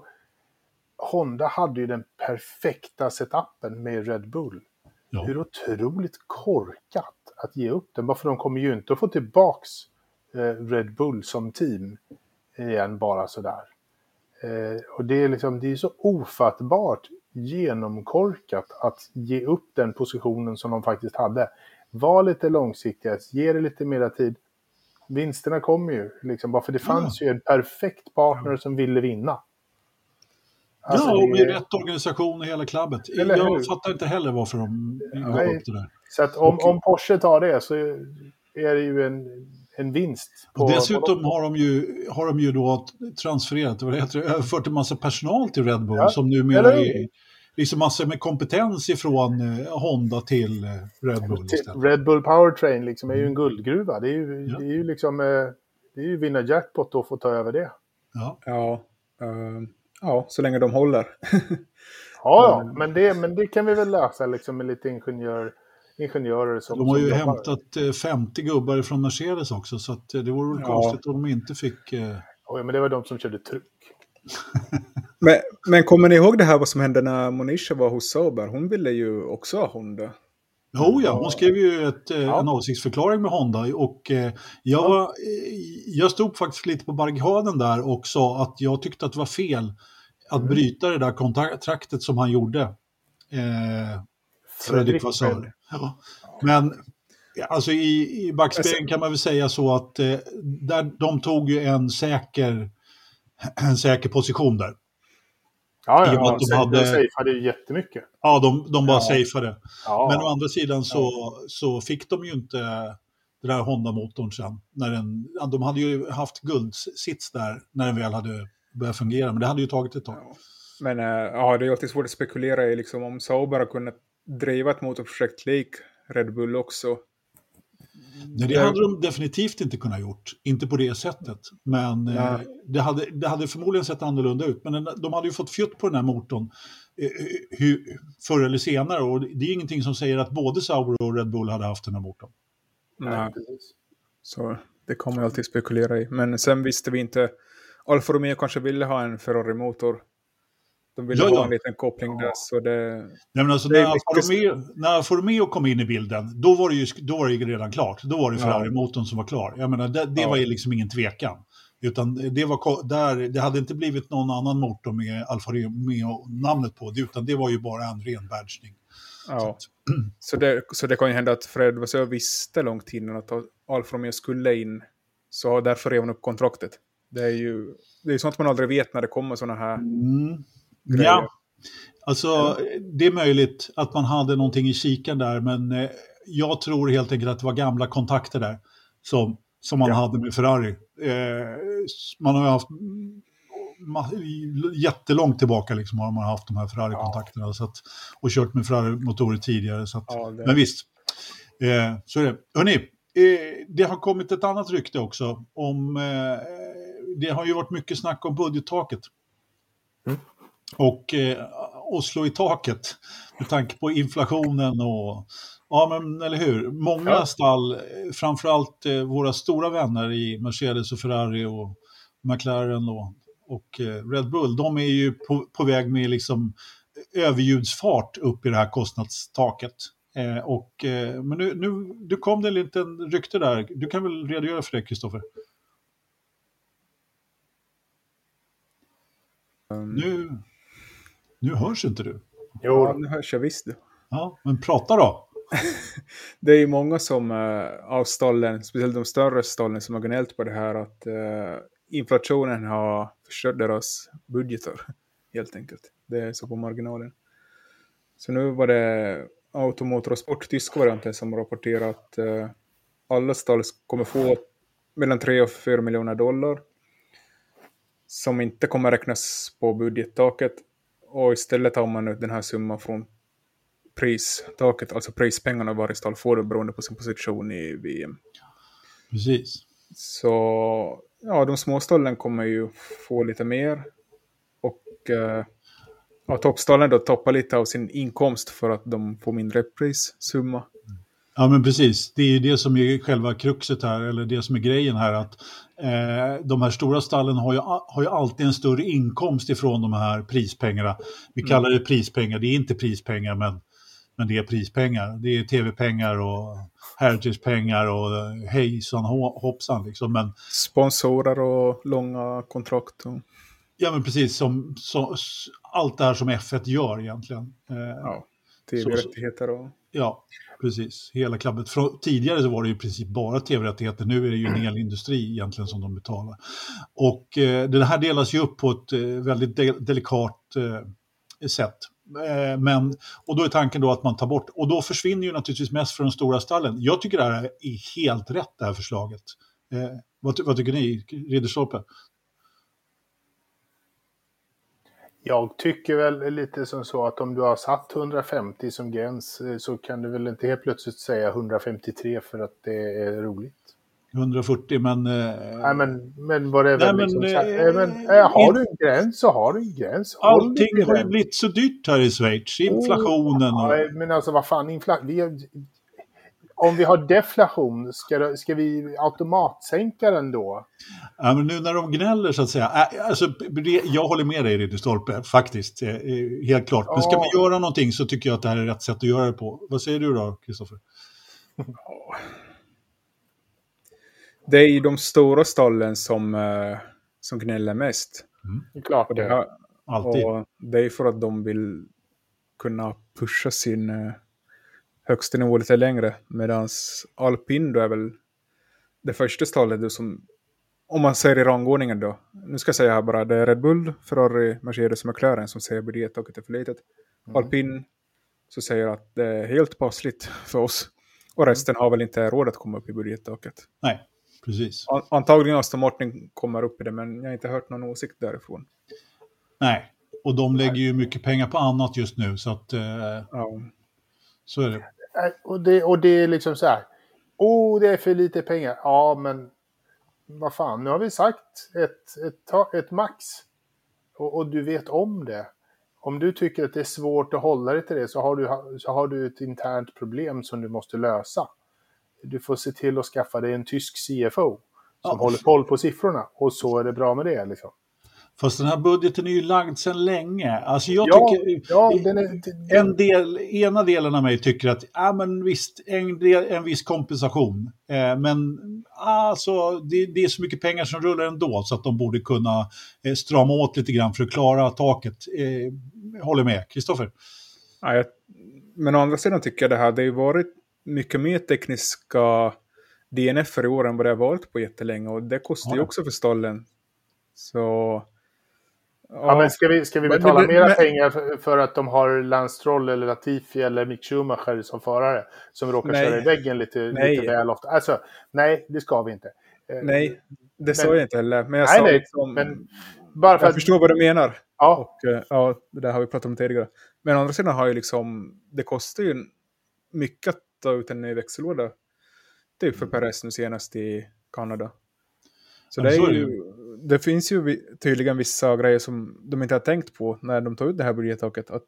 Honda hade ju den perfekta setupen med Red Bull. Ja. Hur otroligt korkat att ge upp den. Bara för de kommer ju inte att få tillbaks eh, Red Bull som team igen bara sådär. Eh, och det är liksom, det är så ofattbart genomkorkat att ge upp den positionen som de faktiskt hade. Var lite långsiktiga, ge det lite mera tid. Vinsterna kommer ju, liksom, bara för det fanns ja. ju en perfekt partner som ville vinna. Alltså, ja, och med det... rätt organisation och hela klabbet. Jag fattar inte heller varför de gav upp det där. Så att om, om Porsche tar det så är det ju en, en vinst. På, och dessutom på har, de ju, har de ju då transfererat, vad heter det, överfört en massa personal till Red Bull ja. som numera är liksom massor med kompetens ifrån eh, Honda till eh, Red Bull. Istället. Red Bull Powertrain liksom är ju en mm. guldgruva. Det är ju, ja. det är ju liksom, eh, det är ju vinna jackpot att få ta över det. Ja, ja, ja så länge de håller. ja, ja, men det, men det kan vi väl lösa liksom med lite ingenjör ingenjörer som... De har ju hämtat 50 gubbar från Mercedes också, så att det vore väl ja. konstigt om de inte fick... Ja, men det var de som körde truck. Men, men kommer ni ihåg det här vad som hände när Monisha var hos Sauber? Hon ville ju också ha Honda. Jo, ja, hon skrev ju ett, eh, ja. en avsiktsförklaring med Honda och eh, jag, var, eh, jag stod faktiskt lite på barrikaden där och sa att jag tyckte att det var fel att mm. bryta det där kontraktet som han gjorde. Eh, Fredrik Vassör. Ja. Men alltså i, i backspegeln kan man väl säga så att eh, där, de tog ju en säker, en säker position där. Ja, ja, ja. De hade... safeade ju jättemycket. Ja, de, de bara ja. safeade. Ja. Men å andra sidan så, ja. så fick de ju inte den där Honda-motorn sen. När den, de hade ju haft guldsits där när den väl hade börjat fungera, men det hade ju tagit ett tag. Men äh, ja, det är alltid svårt att spekulera i liksom, om Sauber har kunnat driva ett motorprojekt lik Red Bull också Nej, det hade de definitivt inte kunnat gjort, inte på det sättet. Men eh, det, hade, det hade förmodligen sett annorlunda ut. Men de hade ju fått fjutt på den här motorn eh, hur, förr eller senare. Och det är ingenting som säger att både Sauber och Red Bull hade haft den här motorn. Nej, så det kommer jag alltid spekulera i. Men sen visste vi inte, Alfa Romeo kanske ville ha en Ferrari-motor de ville ja, ha en liten koppling där. Så det, Nej, alltså, det när, Alfa Romeo, när Alfa Romeo kom in i bilden, då var det ju, då var det ju redan klart. Då var det Ferrari-motorn som var klar. Jag menar, det, det ja. var ju liksom ingen tvekan. Utan det, var där, det hade inte blivit någon annan motor med Alfa Romeo-namnet på, utan det var ju bara en ren badgning. Ja. Så, att, så, det, så det kan ju hända att Fred Vassör visste långt innan att Alfa Romeo skulle in, så därför rev han upp kontraktet. Det är ju det är sånt man aldrig vet när det kommer sådana här mm grejer. Ja, alltså det är möjligt att man hade någonting i kikan där, men eh, jag tror helt enkelt att det var gamla kontakter där som, som man ja. hade med Ferrari. Eh, man har haft jättelångt tillbaka liksom har man haft de här Ferrari-kontakterna ja. och kört med Ferrari-motorer tidigare. Så att, ja, det... Men visst, eh, så är det. Hörrni, eh, det har kommit ett annat rykte också om, eh, det har ju varit mycket snack om budgettaket. Mm och, eh, och slå i taket med tanke på inflationen och, Ja, men eller hur. Många Ja. stall, eh, framförallt eh, våra stora vänner i Mercedes och Ferrari och McLaren och, och eh, Red Bull, de är ju på, på väg med liksom överljudsfart upp i det här kostnadstaket. Eh, och, eh, men nu, nu, nu kom det en liten rykte där. Du kan väl redogöra för det, Kristoffer? Um, Nu, nu hörs inte du. Jo, ja, nu hörs jag visst. du. Ja, men prata då. Det är ju många som uh, av stallen, speciellt de större stallen, som har gnällt på det här att eh, inflationen har förstört deras budgetar. Helt enkelt. Det är så på marginalen. Så nu var det Automotor och Sport, tyska varianten, som rapporterar att eh, alla stall kommer få mellan 3 och 4 miljoner dollar som inte kommer räknas på budgettaket och istället tar man ut den här summan från pristaket, alltså prispengarna varje stall får beroende på sin position i VM. Precis. Så ja, de små stallen kommer ju få lite mer och eh, ja, toppstallen då toppar lite av sin inkomst för att de får mindre prissumma. Ja, men precis. Det är ju det som är själva kruxet här, eller det som är grejen här, att eh, de här stora stallen har ju, har ju alltid en större inkomst ifrån de här prispengarna. Vi kallar det prispengar, det är inte prispengar, men, men det är prispengar. Det är tv-pengar och heritage-pengar och eh, hejsan hoppsan liksom. Men, Sponsorer och långa kontrakt. Och, ja, men precis som, som allt det här som F1 gör egentligen. Eh, ja, tv-rättigheter och... Ja, precis. Hela klabbet. Från, tidigare så var det ju i princip bara tv-rättigheter. Nu är det ju en elindustri egentligen som de betalar. Och eh, det här delas ju upp på ett eh, väldigt de delikat eh, sätt. Eh, men, och då är tanken då att man tar bort, och då försvinner ju naturligtvis mest från de stora stallen. Jag tycker det här är helt rätt, det här förslaget. Eh, vad, ty- vad tycker ni, Ridderstolpe? Jag tycker väl lite som så att om du har satt 150 som gräns eh, så kan du väl inte helt plötsligt säga 153 för att det är roligt. 140, men... Eh, Nej men, men vad det är liksom, eh, men, Har du en gräns så har du en gräns. Håll allting har ju blivit så dyrt här i Schweiz. Inflationen och... Ja, men alltså vad fan, infla... vi, om vi har deflation, ska, ska vi automatsänka den då? Ja, men nu när de gnäller så att säga. Alltså, det- jag håller med dig Ridderstolpe, faktiskt. eh, eh, Helt klart. Men ska man göra någonting så tycker jag att det här är rätt sätt att göra det på. Vad säger du då, Kristoffer? Det är ju de stora stallen som, eh, som gnäller mest. Det är klart Och det, Alltid. och det är för att de vill kunna pusha sin högsta nivå lite längre. Medan alpin då är väl det första stallet som, om man ser i rangordningen då. Nu ska jag säga här bara, det är Red Bull, Ferrari, Mercedes och McLaren som säger budgettaket är för litet. Alpin så säger att det är helt passligt för oss. Och resten har väl inte råd att komma upp i budgettaket. Nej, precis. An- Antagligen Aston Martin kommer upp i det, men jag har inte hört någon åsikt därifrån. Nej, och de lägger ju mycket pengar på annat just nu, så att eh, Ja. så är det. Nej, Och det, och det är liksom så här. Oh, det är för lite pengar. Ja, men vad fan, nu har vi sagt ett, ett, ett max. Och, och du vet om det. Om du tycker att det är svårt att hålla dig till det så har du, så har du ett internt problem som du måste lösa. Du får se till att skaffa dig en tysk CFO som Ja. håller koll på siffrorna. Och så är det bra med det. Liksom. Fast den här budgeten är ju lagd sedan länge. Alltså jag Ja, tycker... ja, är, En del, ena delen av mig tycker att ja, men visst, en, del, en viss kompensation. Eh, men alltså, det, det är så mycket pengar som rullar ändå så att de borde kunna eh, strama åt lite grann för att klara taket. Eh, håller med. Kristoffer? Ja, jag, men å andra sidan tycker jag det här, det har varit mycket mer tekniska DNF i år än vad det har varit på jättelänge och det kostar ju Ja. också för stallen. Så... Ja, men ska vi, ska vi betala men- mera men- pengar för, för att de har Lance Stroll eller Latifi eller Mick Schumacher som förare som råkar Nej. köra i väggen lite, Nej. lite väl ofta? Alltså, nej, det ska vi inte. Eh, Nej, det sa jag inte heller. Men jag Nej, sa nej, liksom... men bara för jag att... förstår vad du menar. Ja, Och eh, ja, det där har vi pratat om tidigare. Men å andra sidan har ju liksom, det kostar ju mycket att ta ut en ny växellåda. Typ för Perez nu senast i Kanada. Så det, är ju, det finns ju tydligen vissa grejer som de inte har tänkt på när de tar ut det här budgettaket. Att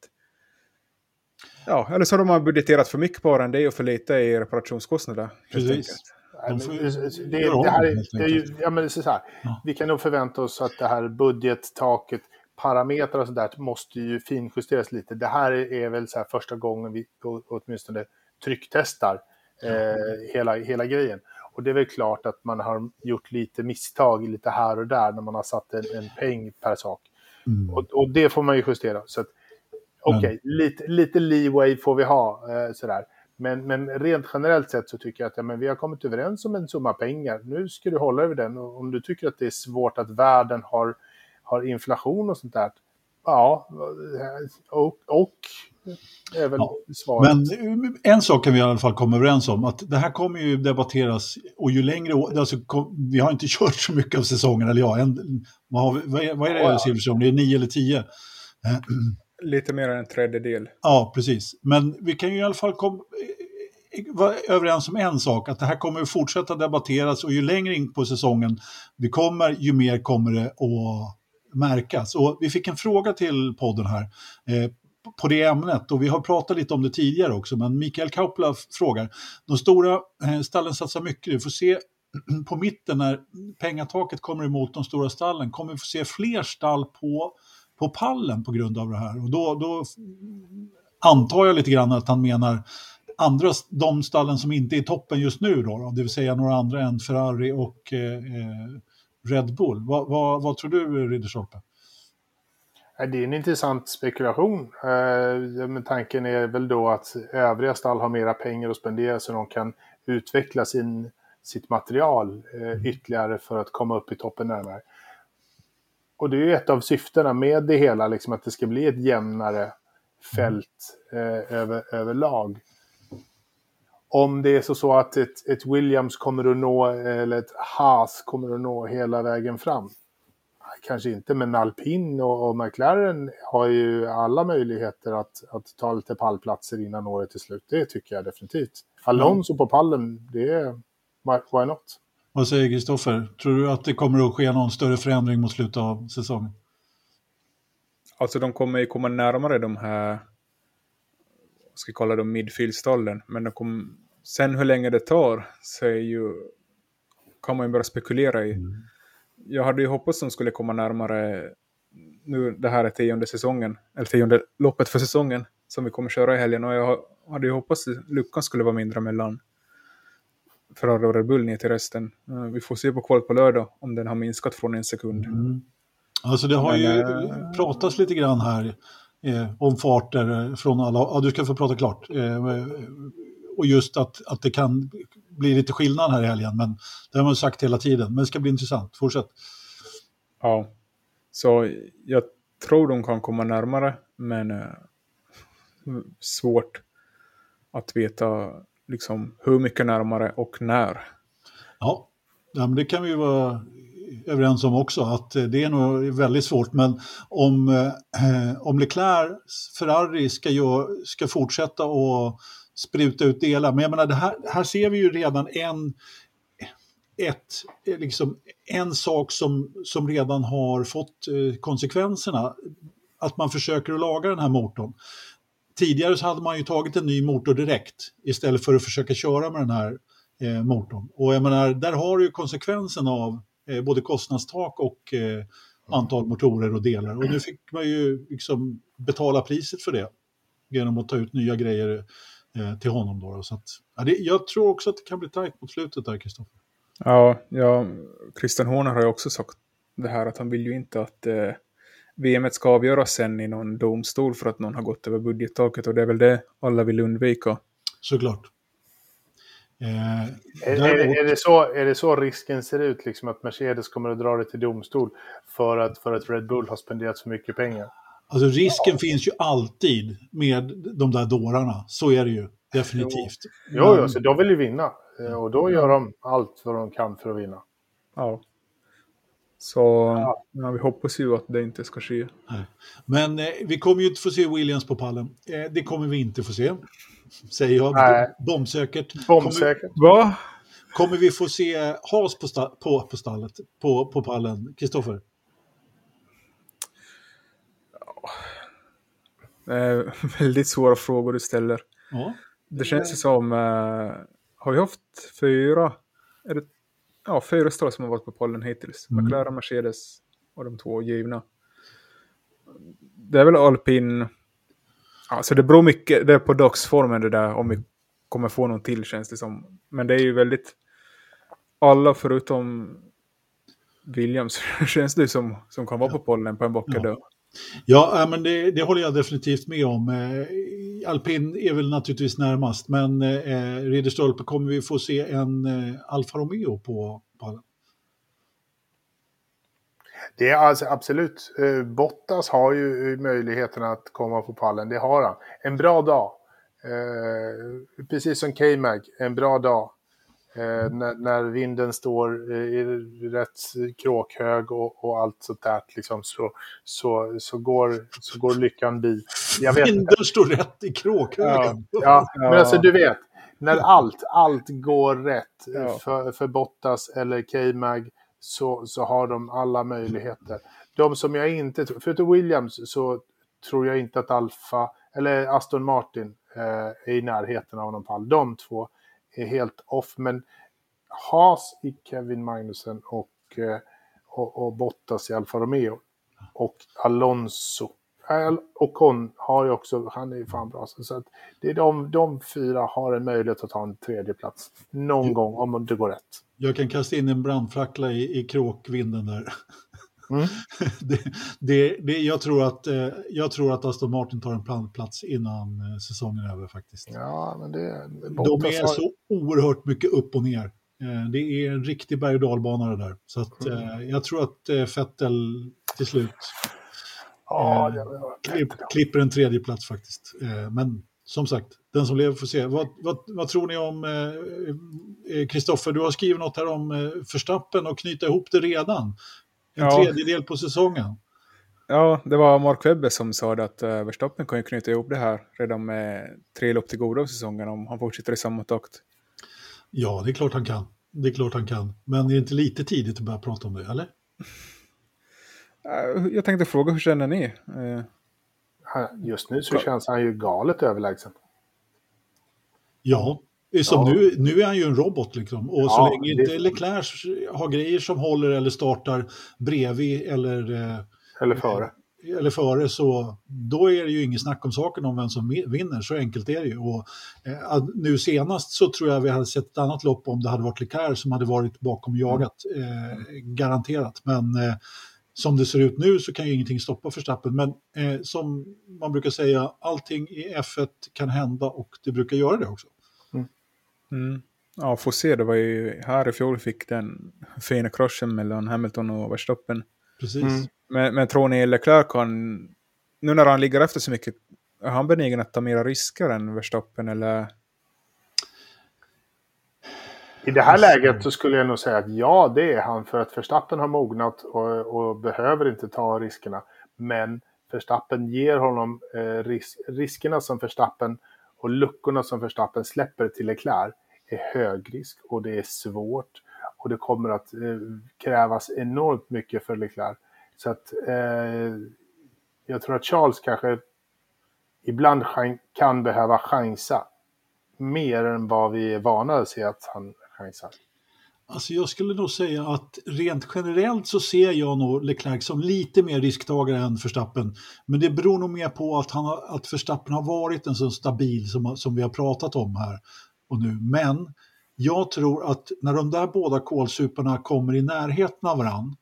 Ja, eller så har de budgeterat för mycket på är ju för lite i reparationskostnader. Precis. De får, det, det, det, här är, det är ju, ja, men så här, ja. Vi kan nog förvänta oss att det här budgettaket, parametrar och sådär måste ju finjusteras lite. Det här är väl så här första gången vi åtminstone trycktestar eh, hela, hela grejen. Och det är väl klart att man har gjort lite misstag lite här och där när man har satt en, en peng per sak. Mm. Och, och, det får man ju justera. Så okej, okay, mm. lite, lite leeway får vi ha. Eh, sådär. Men, men rent generellt sett så tycker jag att ja, men vi har kommit överens om en summa pengar. Nu ska du hålla över den. Och om du tycker att det är svårt att världen har, har inflation och sånt där. Ja, och, och ja. Men en sak kan vi i alla fall komma överens om, att det här kommer ju debatteras och ju längre, alltså, vi har inte kört så mycket av säsongen, eller ja, en, vad, har vi, vad, är, vad är det ja, Silverstone, det är nio eller tio? Lite mer än en tredjedel. Ja, precis. Men vi kan ju i alla fall kom, vara överens om en sak, att det här kommer att fortsätta debatteras och ju längre in på säsongen vi kommer, ju mer kommer det att märkas. Och vi fick en fråga till podden här eh, på det ämnet och vi har pratat lite om det tidigare också, men Mikael Kaupla frågar, de stora eh, stallen satsar mycket, vi får se på mitten när pengataket kommer emot de stora stallen, kommer vi få se fler stall på på pallen på grund av det här. Och då, då antar jag lite grann att han menar andra, de stallen som inte är i toppen just nu då, då det vill säga några andra än Ferrari och eh, eh Red Bull. Vad, va, vad tror du, Ridderstolpe? Det är en intressant spekulation. Eh, men tanken är väl då att övriga stall har mera pengar att spendera så de kan utveckla sin, sitt material eh, ytterligare för att komma upp i toppen närmare och det är ju ett av syftena med det hela, liksom att det ska bli ett jämnare fält eh, över, överlag. Om det är så, så att ett, ett, Williams kommer att nå, eller ett Haas kommer att nå hela vägen fram. Kanske inte, men Alpin och, och McLaren har ju alla möjligheter att, att ta lite pallplatser innan året är slut. Det tycker jag definitivt. Alonso på pallen, det är why not? Vad säger Kristoffer? Tror du att det kommer att ske någon större förändring mot slutet av säsongen? Alltså de kommer ju komma närmare de här, ska jag kalla dem midfield-stallen, men de kom, sen hur länge det tar så är ju, kan man ju bara spekulera i. Mm. Jag hade ju hoppats att de skulle komma närmare, nu det här är tionde säsongen, eller tionde loppet för säsongen som vi kommer köra i helgen och jag hade ju hoppats att luckan skulle vara mindre mellan Ferrari och Red Bull ner till resten. Eh, vi får se på kvalet på lördag om den har minskat från en sekund. Mm. Alltså det har Men, ju äh... pratats lite grann här eh, om farter från alla, ja du ska få prata klart. Eh, och just att, att det kan bli lite skillnad här i helgen, men det har man sagt hela tiden. Men det ska bli intressant, fortsätt. Ja, så jag tror de kan komma närmare, men eh, svårt att veta liksom, hur mycket närmare och när. Ja, ja men det kan vi vara överens om också, att det är nog väldigt svårt. Men om, eh, om Leclerc, Ferrari, ska, gör, ska fortsätta att spruta ut delar, men jag menar, det här, här ser vi ju redan en, ett, liksom, en sak som, som redan har fått eh, konsekvenserna, att man försöker att laga den här motorn. Tidigare så hade man ju tagit en ny motor direkt istället för att försöka köra med den här eh, motorn. Och jag menar, där har du ju konsekvensen av eh, både kostnadstak och eh, antal motorer och delar. Och nu fick man ju liksom betala priset för det genom att ta ut nya grejer eh, till honom. Då. Så att, ja, det, jag tror också att det kan bli tajt mot slutet där, Kristoffer. Ja, ja, Christian Horner har ju också sagt det här att han vill ju inte att eh, VM ska avgöras sen i någon domstol för att någon har gått över budgettaket och det är väl det alla vill undvika. Såklart. Eh, är, är, är, det så, är det så risken ser ut, liksom att Mercedes kommer att dra det till domstol för att, för att Red Bull har spenderat så mycket pengar? Alltså risken ja. finns ju alltid med de där dårarna, så är det ju definitivt. Jo, jo, jo så de vill ju vinna eh, och då gör de allt vad de kan för att vinna. Ja. Så ja. vi hoppas ju att det inte ska ske. Men eh, vi kommer ju inte få se Williams på pallen. Eh, det kommer vi inte få se. Säger jag. Nej. Bombsäkert. Bombsäkert. Kommer, Va? kommer vi få se Haas på, sta, på, på stallet, på, på pallen? Kristoffer? Eh, väldigt svåra frågor du ställer. Ja. Det känns ju som, eh, har vi haft fyra, är det, ja, fyra stall som har varit på pollen hittills. Mm. McLaren, Mercedes och de två givna. Det är väl alpin, alltså det beror mycket, det är på dagsformen det där, om vi kommer få någon till känns det som. Men det är ju väldigt, alla förutom Williams känns det som, som kan vara på pollen på en bocka Ja. Ja, äh, men det, det håller jag definitivt med om. Eh, Alpin är väl naturligtvis närmast, men eh, Ridderstolpe kommer vi få se en eh, Alfa Romeo på pallen. Det är alltså absolut. Eh, Bottas har ju eh, möjligheten att komma på pallen. Det har han. En bra dag. Eh, precis som K-Mag, en bra dag. Eh, när, när vinden står eh, i rätt kråkhög och, och allt sånt där, liksom, så, så, så, går, så går lyckan bi. Jag vet inte. Vinden står rätt i kråkhögen. Ja, men alltså du vet, när allt, allt går rätt Ja. för, för Bottas eller K-Mag så, så har de alla möjligheter. De som jag inte tror, förutom Williams så tror jag inte att Alfa, eller Aston Martin eh, är i närheten av någon pall. De två är helt off, men Haas i Kevin Magnussen och, eh, och, och Bottas i Alfa Romeo och Alonso. Äh, Ocon har ju också, han är ju fan bra. Så att det är de, de fyra har en möjlighet att ta en tredje plats någon gång om det går rätt. Jag kan kasta in en brandfackla i, i kråkvinden där. Mm. det, det, det, jag, tror att, eh, jag tror att Aston Martin tar en plats innan eh, säsongen är över faktiskt. Ja, men det... De är så oerhört mycket upp och ner. Eh, Det är en riktig berg och dalbana det där. Så att, Mm. eh, jag tror att eh, Vettel till slut Ja, eh, det klipp, klipper en tredje plats faktiskt. Eh, Men som sagt, den som lever får se. Vad, vad, vad tror ni om eh, Kristoffer? du har skrivit något här om eh, Förstappen och knyta ihop det redan. En Ja. tredjedel på säsongen. Ja, det var Mark Webber som sa det att uh, Verstappen kan ju knyta ihop det här redan med tre lopp till goda av säsongen om han fortsätter i samma takt. Ja, det är klart han kan. Det är klart han kan. Men är det inte lite tidigt att börja prata om det, eller? Eh, jag tänkte fråga, hur känner ni? Eh, Just nu så känns han ju galet överlägsen. Ja, som Ja. Nu, nu är han ju en robot liksom. Och så Ja, länge det- inte Leclerc har grejer som håller eller startar bredvid eller, eh, Eller före. eller före så då är det ju inget snack om saken om vem som vi- vinner. Så enkelt är det ju. Och, eh, nu senast så tror jag vi hade sett ett annat lopp om det hade varit Leclerc som hade varit bakom jagat. Eh, garanterat. Men eh, som det ser ut nu så kan ju ingenting stoppa Verstappen. Men eh, som man brukar säga, allting i F1 kan hända och det brukar göra det också. Mm. Ja, får se. Det var ju här i fjol fick den fina kraschen mellan Hamilton och Verstappen. Precis. Mm. Men, men tror ni Leclerc kan, nu när han ligger efter så mycket, är han benägen att ta mera risker än Verstappen eller? I det här läget så skulle jag nog säga att ja, det är han. För att Verstappen har mognat och, och behöver inte ta riskerna. Men Verstappen ger honom eh, ris riskerna som Verstappen och luckorna som Verstappen släpper till Leclerc är hög risk och det är svårt. Och det kommer att eh, krävas enormt mycket för Leclerc. Så att eh, jag tror att Charles kanske ibland kan behöva chansa mer än vad vi är vana att se att han chansar. Alltså jag skulle nog säga att rent generellt så ser jag nog Leclerc som lite mer risktagare än Verstappen. Men det beror nog mer på att, han har, att Verstappen har varit en så stabil som, som vi har pratat om här och nu. Men jag tror att när de där båda kolsuperna kommer i närheten av varandra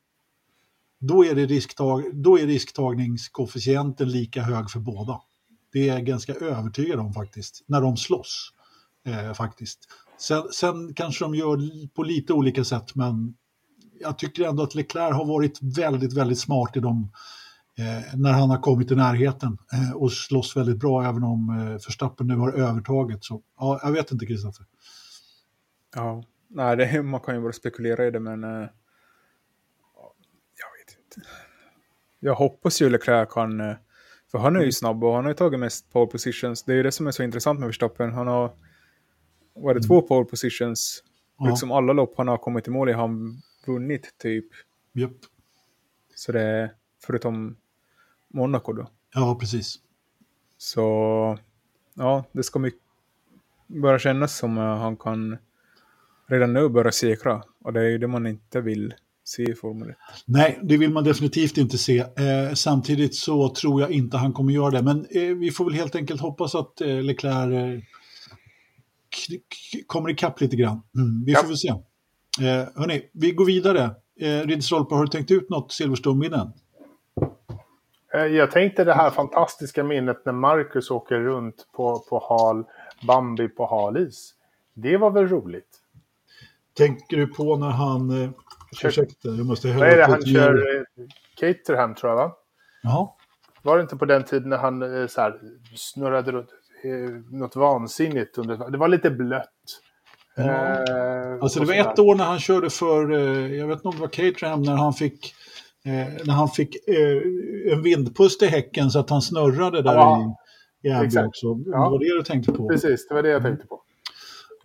då är, det risktag, då är risktagningskoefficienten lika hög för båda. Det är jag ganska övertygad om faktiskt, när de slåss. Eh, faktiskt. Sen, sen kanske de gör på lite olika sätt, men jag tycker ändå att Leclerc har varit väldigt, väldigt smart i dem eh, när han har kommit i närheten eh, och slåss väldigt bra, även om eh, Verstappen nu har övertaget. Så, ja, jag vet inte, Kristoffer. Ja, nej, det, man kan ju bara spekulera i det, men... Eh, jag vet inte. Jag hoppas ju Leclerc kan... Eh, för han är ju snabb och han har ju tagit mest pole positions. Det är ju det som är så intressant med Verstappen. Han har... Vad är det, två pole positions? Ja. Liksom alla lopp han har kommit i mål i har han vunnit, typ. Japp. Så det är... Förutom Monaco då. Ja, precis. Så ja, det ska mycket börja kännas som att han kan redan nu börja säkra. Och det är ju det man inte vill se i Formel 1. Nej, det vill man definitivt inte se. Eh, samtidigt så tror jag inte han kommer göra det. Men eh, vi får väl helt enkelt hoppas att eh, Leclerc eh, kommer ikapp lite grann. Mm, vi Ja. får väl se. Eh, hörni, vi går vidare. Eh, Ridderstolpe, har du tänkt ut något Silverstone-minne? Eh, Jag tänkte det här fantastiska minnet när Marcus åker runt på, på hal Bambi på hal is. Det var väl roligt? Tänker du på när han... Eh, Kör- ursäkta, jag måste Vad är det han kör? eh, Caterham tror jag va? Jaha. Var det inte på den tiden när han eh, så här, snurrade runt eh, något vansinnigt? Under, det var lite blött. Ja. Eh, Alltså det var ett år när han körde för, eh, jag vet inte om det var Caterham, när han fick, eh, när han fick eh, en vindpust i häcken så att han snurrade där Ja, i, i Abbey exakt. också. Ja. Det var det du tänkte på. Precis, det var det jag tänkte på.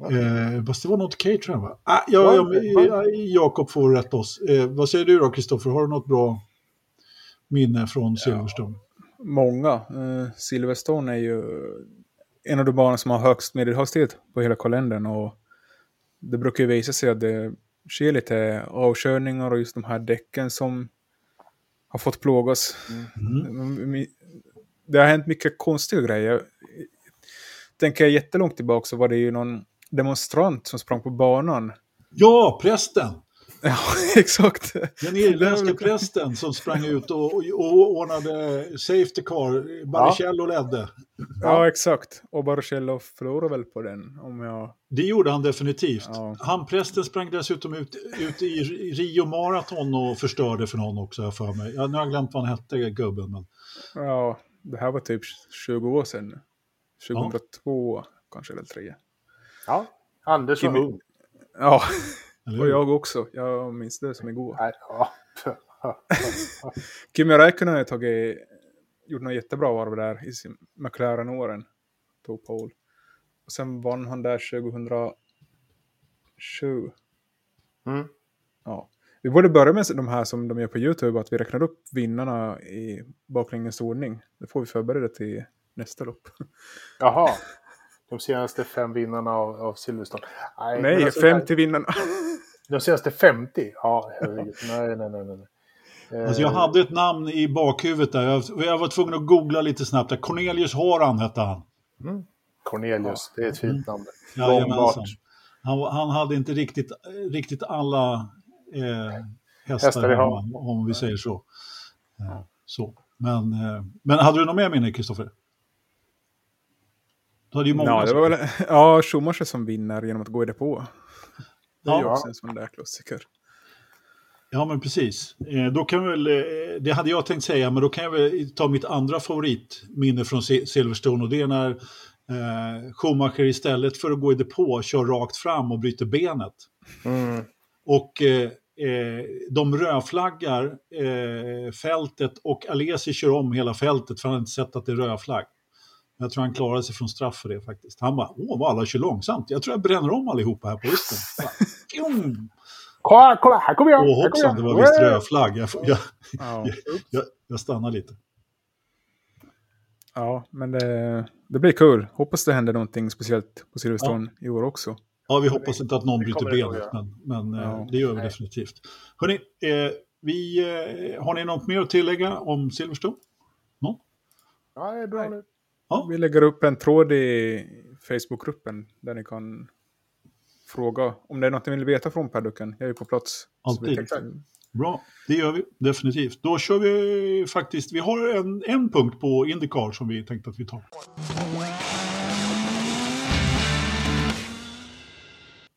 Eh, fast det var något Caterham va? Ah, ja, ja, Jakob får rätta oss. Eh, vad säger du då Kristoffer, har du något bra minne från Silverstone? Många. Eh, Silverstone är ju en av de banor som har högst medelhastighet på hela kalendern. Och det brukar ju visa sig att det sker lite avkörningar och just de här däcken som har fått plågas. Mm, Det har hänt mycket konstiga grejer. Tänker jag jättelångt tillbaka så var det ju någon demonstrant som sprang på banan. Ja, prästen! Ja, exakt. Den irländska prästen som sprang ut och, och, och ordnade safety car. Baricello ledde. Ja, exakt. Och Barrichello förlorade väl på den. Om jag... Det gjorde han definitivt. Ja. Han prästen sprang dessutom ut, ut i Rio Marathon och förstörde för någon också, jag för mig. Ja, nu har jag glömt vad han hette, gubben. Men... Ja, det här var typ 20 år sedan. 2002 kanske, eller 3. Ja, Anders var ung. Ja, och jag också. Jag minns det som igår. Ja. Kimi Räikkönen har tagit, gjort något jättebra varv där i sin McLaren-åren. Tog pole. Och sen vann han där 2007. Mm. Ja. Vi borde börja med de här som de gör på YouTube, att vi räknar upp vinnarna i baklänges ordning. Det får vi förbereda till nästa lopp. Jaha. De senaste fem vinnarna av, av Silverstone. Nej, Nej, alltså, 50 vinnarna. De senaste 50? Ja, herregud. Nej, nej, nej. nej. Eh, Alltså jag hade ett namn i bakhuvudet där. Jag, jag var tvungen att googla lite snabbt. Cornelius Haran hette han. Cornelius, det är ett fint namn. Långbart. Han, han hade inte riktigt, riktigt alla eh, hästar, Hästar hemma, om vi säger så. Eh, så. Men, eh, men hade du något mer minne, Kristoffer? Hade ju många. Ja, det var väl ja, Schumacher som vinner genom att gå i depå. Det är ju också en sån där klassiker. Ja, men precis. Eh, då kan vi väl, eh, det hade jag tänkt säga, men då kan jag väl ta mitt andra favoritminne från Si- Silverstone och det är när eh, Schumacher istället för att gå i depå kör rakt fram och bryter benet. Mm. Och eh, eh, de rödflaggar eh, fältet och Alesi kör om hela fältet för han har inte sett att det är rödflagg. Jag tror han klarar sig från straff för det faktiskt. Han bara, åh vad alla kör långsamt. Jag tror jag bränner om allihopa här på isen. Kolla, kolla, här kommer jag! Åh hoppsan, jag. det var visst rödflagg. Jag, jag, Ja, jag, jag stannar lite. ja men det, det blir kul. Hoppas det händer någonting speciellt på Silverstone i år också. Ja, vi hoppas inte att någon bryter benet, men, men eh, Ja. det gör vi Nej. definitivt. Hörrni, eh, vi, eh, har ni något mer att tillägga om Silverstone? Någon? Ja, det är bra nu. Vi lägger upp en tråd i Facebookgruppen där ni kan fråga om det är något ni vill veta från paddocken. Jag är på plats. Alltid. tänkte- Bra, det gör vi definitivt. Då kör vi faktiskt, vi har en, en punkt på Indycar som vi tänkte att vi tar.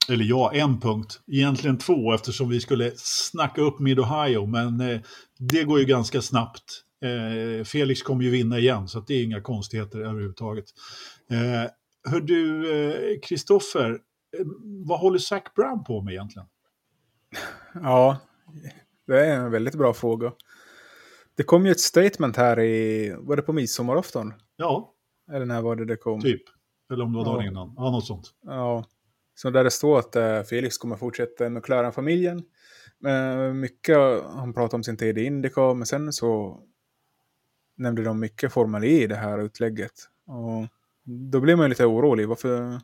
Eller ja, en punkt. Egentligen två eftersom vi skulle snacka upp Mid-Ohio, men eh, det går ju ganska snabbt. Eh, Felix kommer ju vinna igen, så det är inga konstigheter överhuvudtaget. Eh, hör du, eh, Kristoffer, eh, vad håller Zac Brown på med egentligen? Ja, det är en väldigt bra fråga. Det kom ju ett statement här i, var det på midsommarafton? Ja, Eller när var det det kom? typ. Eller om det var dagen Ja. innan. Ja, något sånt. Ja, så där det står att eh, Felix kommer fortsätta med McLaren-familjen. Men mycket, han pratar om sin tid i Indycar, men sen så nämnde de mycket Formel E i det här utlägget. Och då blir man ju lite orolig. Varför,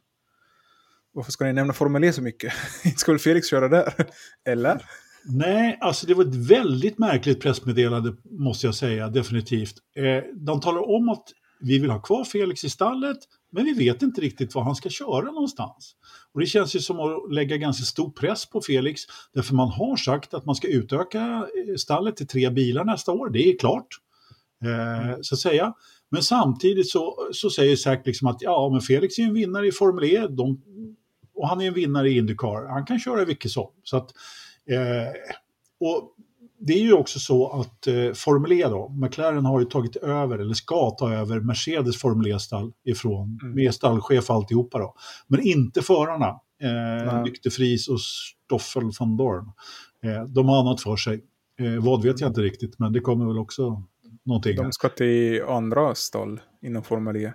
varför ska ni nämna Formel E så mycket? Inte ska väl Felix köra där? Eller? Nej, alltså det var ett väldigt märkligt pressmeddelande måste jag säga, definitivt. Eh, de talar om att vi vill ha kvar Felix i stallet, men vi vet inte riktigt var han ska köra någonstans. Och det känns ju som att lägga ganska stor press på Felix, därför man har sagt att man ska utöka eh, stallet till tre bilar nästa år, det är klart. Eh, så att säga. Men samtidigt så, så säger Zack liksom att ja, men Felix är en vinnare i Formel E de, och han är en vinnare i Indycar. Han kan köra vilket som. Så att, eh, och det är ju också så att eh, Formel E då, McLaren har ju tagit över, eller ska ta över, Mercedes Formel E-stall ifrån, mm. med stallchef alltihopa då. Men inte förarna, eh, Nykter Fries och Stoffel van Dorn. Eh, de har annat för sig. Eh, vad vet jag inte riktigt, men det kommer väl också någonting. De ska till andra stall inom Formel E,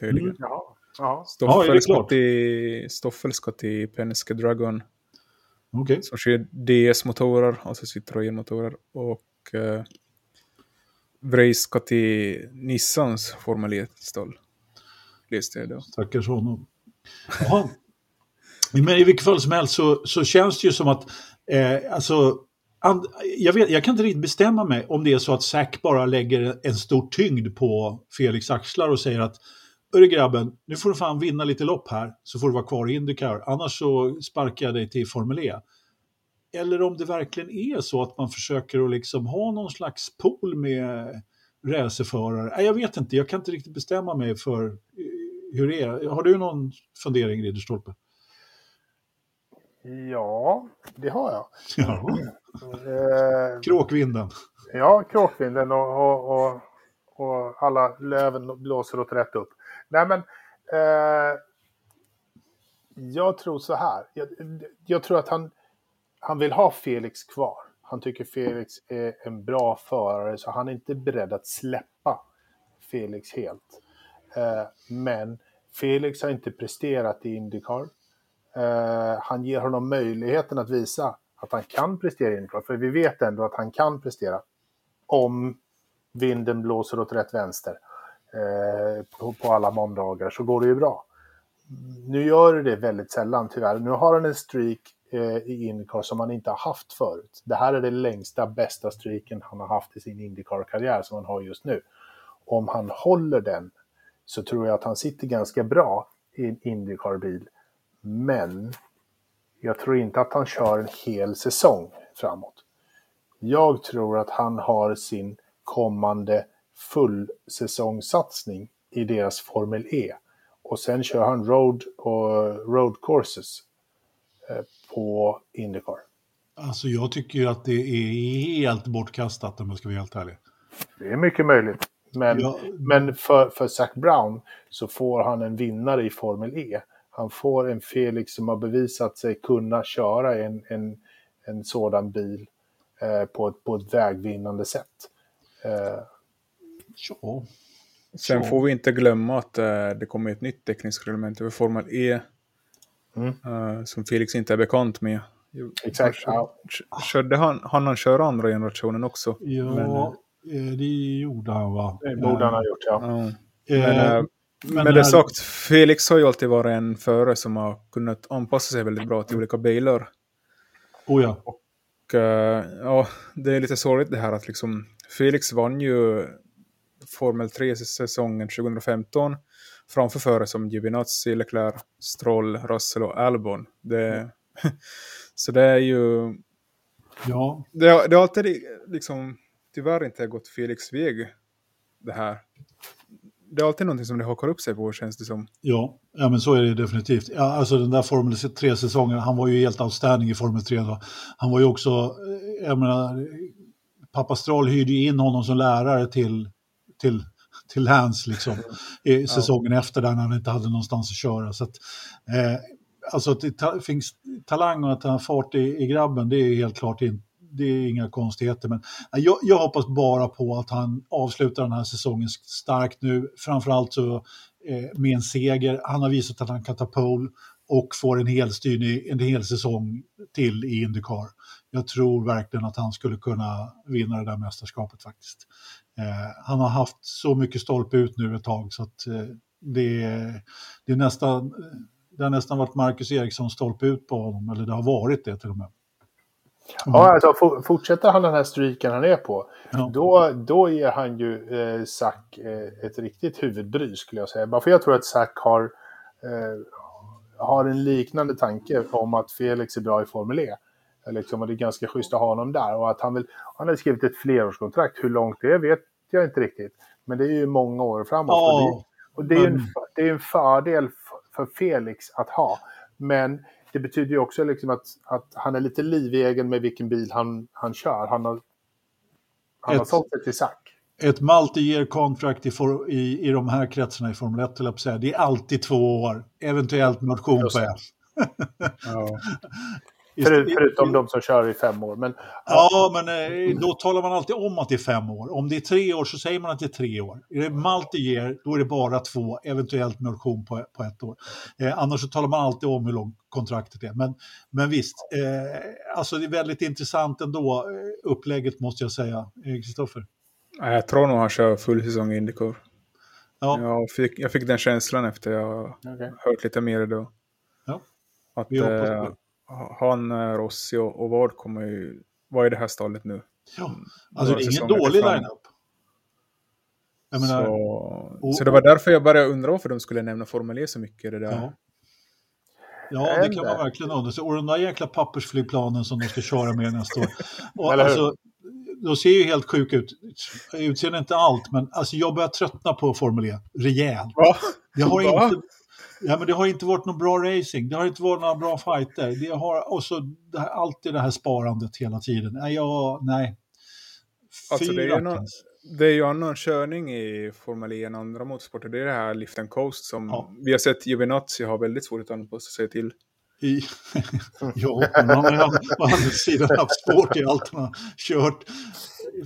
tydligen. Mm. Ja. Ja. Stoffel, ja, ska till, Stoffel ska till Penske Dragon. Okay. Som kör DS-motorer, alltså Citroën-motorer. Och eh, Vreis ska till Nissans Formel 1-stall. Läste jag då. Stackars honom. Jaha. Men i vilket fall som helst så, så känns det ju som att eh, alltså, and, jag, vet, jag kan inte riktigt bestämma mig om det är så att Zack bara lägger en stor tyngd på Felix axlar och säger att Hörru grabben, nu får du fan vinna lite lopp här så får du vara kvar i Indycar. Annars så sparkar jag dig till Formel E. Eller om det verkligen är så att man försöker att liksom ha någon slags pool med racerförare. Jag vet inte, jag kan inte riktigt bestämma mig för eh, hur det är. Har du någon fundering, Ridderstolpe? Ja, det har jag. Ja. Eh, kråkvinden. Ja, kråkvinden och, och, och, och alla löven blåser åt rätt upp. Nej, men eh, jag tror så här. Jag, jag, tror att han, han vill ha Felix kvar. Han tycker Felix är en bra förare, så han är inte beredd att släppa Felix helt. Eh, men Felix har inte presterat i Indycar. Eh, han ger honom möjligheten att visa att han kan prestera i Indycar, för vi vet ändå att han kan prestera om vinden blåser åt rätt vänster eh, på, på, alla måndagar så går det ju bra. Nu gör det det väldigt sällan tyvärr. Nu har han en streak eh, i Indycar som han inte har haft förut. Det här är den längsta, bästa streaken han har haft i sin Indycar-karriär som han har just nu. Om han håller den så tror jag att han sitter ganska bra i en Indycar-bil. Men jag tror inte att han kör en hel säsong framåt. Jag tror att han har sin kommande fullsäsongssatsning i deras Formel E. Och sen kör han road och road courses eh, på Indycar. Alltså jag tycker ju att det är helt bortkastat om jag ska vara helt ärlig. Det är mycket möjligt. Men, ja. men för, för Zac Brown så får han en vinnare i Formel E. Han får en Felix som har bevisat sig kunna köra en, en, en sådan bil eh, på, ett, på ett vägvinnande sätt. Eh, Ja. Sen får vi inte glömma att uh, det kommer ett nytt tekniskt reglement över Formel E. Mm. Uh, som Felix inte är bekant med. Exakt. Ja. Körde han, han han köra andra generationen också? Ja, men, uh, det gjorde han va? Det borde han ha gjort ja. Men, men, med det sagt, Felix har ju alltid varit en förare som har kunnat anpassa sig väldigt bra till olika bilar. Oh ja. Och ja, det är lite sorgligt det här att liksom Felix vann ju Formel 3-säsongen 2015 framför förare som Giovinazzi, Leclerc, Stroll, Russell och Albon. Det, så det är ju... Ja. Det, det har alltid liksom tyvärr inte gått Felix väg det här. Det är alltid någonting som det hakar upp sig på känns det som. Ja, ja men så är det definitivt. Ja, alltså den där Formel 3-säsongen, han var ju helt outstanding i Formel 3. Då. Han var ju också, eh, jag menar, pappa Stroll hyrde in honom som lärare till till, till Lance liksom, i säsongen ja. efter där när han inte hade någonstans att köra. Så att, eh, alltså att det finns talang och att han har fart i, i grabben, det är helt klart inte det är inga konstigheter. Men jag, jag, hoppas bara på att han avslutar den här säsongen starkt nu. Framförallt så eh, med en seger. Han har visat att han kan ta pole och får en hel, styrning, en hel säsong till i Indycar. Jag tror verkligen att han skulle kunna vinna det där mästerskapet faktiskt. Eh, han har haft så mycket stolpe ut nu ett tag så att eh, det, det, är nästan, det har nästan varit Marcus Eriksson stolpe ut på honom, eller det har varit det till och med. Mm. Ja, alltså fortsätter han den här streaken han är på, Ja. då, då ger han ju eh, Zack eh, ett riktigt huvudbry skulle jag säga. Bara för jag tror att Zack har, eh, har en liknande tanke om att Felix är bra i Formel E. Liksom, och det är ganska schysst att ha honom där. Och att han, vill, han har skrivit ett flerårskontrakt. Hur långt det är vet jag inte riktigt. Men det är ju många år framåt. Ja, och det, och det är ju en, men- det är en fördel för Felix att ha. Men det betyder ju också liksom att, att han är lite livegen med vilken bil han, han kör. Han har, han har Ett- sålt sig till Zack. ett multi-year contract i, for, i, i de här kretsarna i Formel 1, höll jag på att säga. det är alltid två år, eventuellt Just på ett. Ja. För, förutom de som kör i fem år. Men Ja, men eh, då talar man alltid om att det är fem år. Om det är tre år så säger man att det är tre år. Är det multi-year, då är det bara två, eventuellt med option på, på ett år. Eh, annars så talar man alltid om hur långt kontraktet är. Men, men visst, eh, alltså det är väldigt intressant ändå, eh, upplägget måste jag säga. Eh, Kristoffer? Jag tror nog han kör full säsong i Indycar. Ja, Jag, fick, jag fick den känslan efter jag Okej. hört lite mer då. Ja, Att vi hoppas på det. Han, eh, Rossi och, och Ward kommer ju vara i det här stallet nu. ja. alltså Några det är ingen dålig lineup. Jag menar, så, och- så det var därför jag började undra varför de skulle nämna Formel E så mycket. Det där. Ja. Ja, det kan man verkligen undra. sig. Och de där jäkla pappersflygplanen som de ska köra med nästa år. Och alltså, de ser ju helt sjuka ut. Utseende inte allt, men alltså jag börjar tröttna på Formel E rejält. Va? Det har, Va? inte, ja, men det har inte varit någon bra racing, det har inte varit några bra fighter. Det har, och så det här, alltid det här sparandet hela tiden. Nej, jag, nej. Alltså, det är ju Fy någon- rackans. Det är ju annan körning i Formel E än andra motorsporter. Det är det här lift and coast som Ja. vi har sett Giovinazzi ha väldigt svårt att anpassa sig till. I, ja, men han har å andra sidan haft svårt i allt han har kört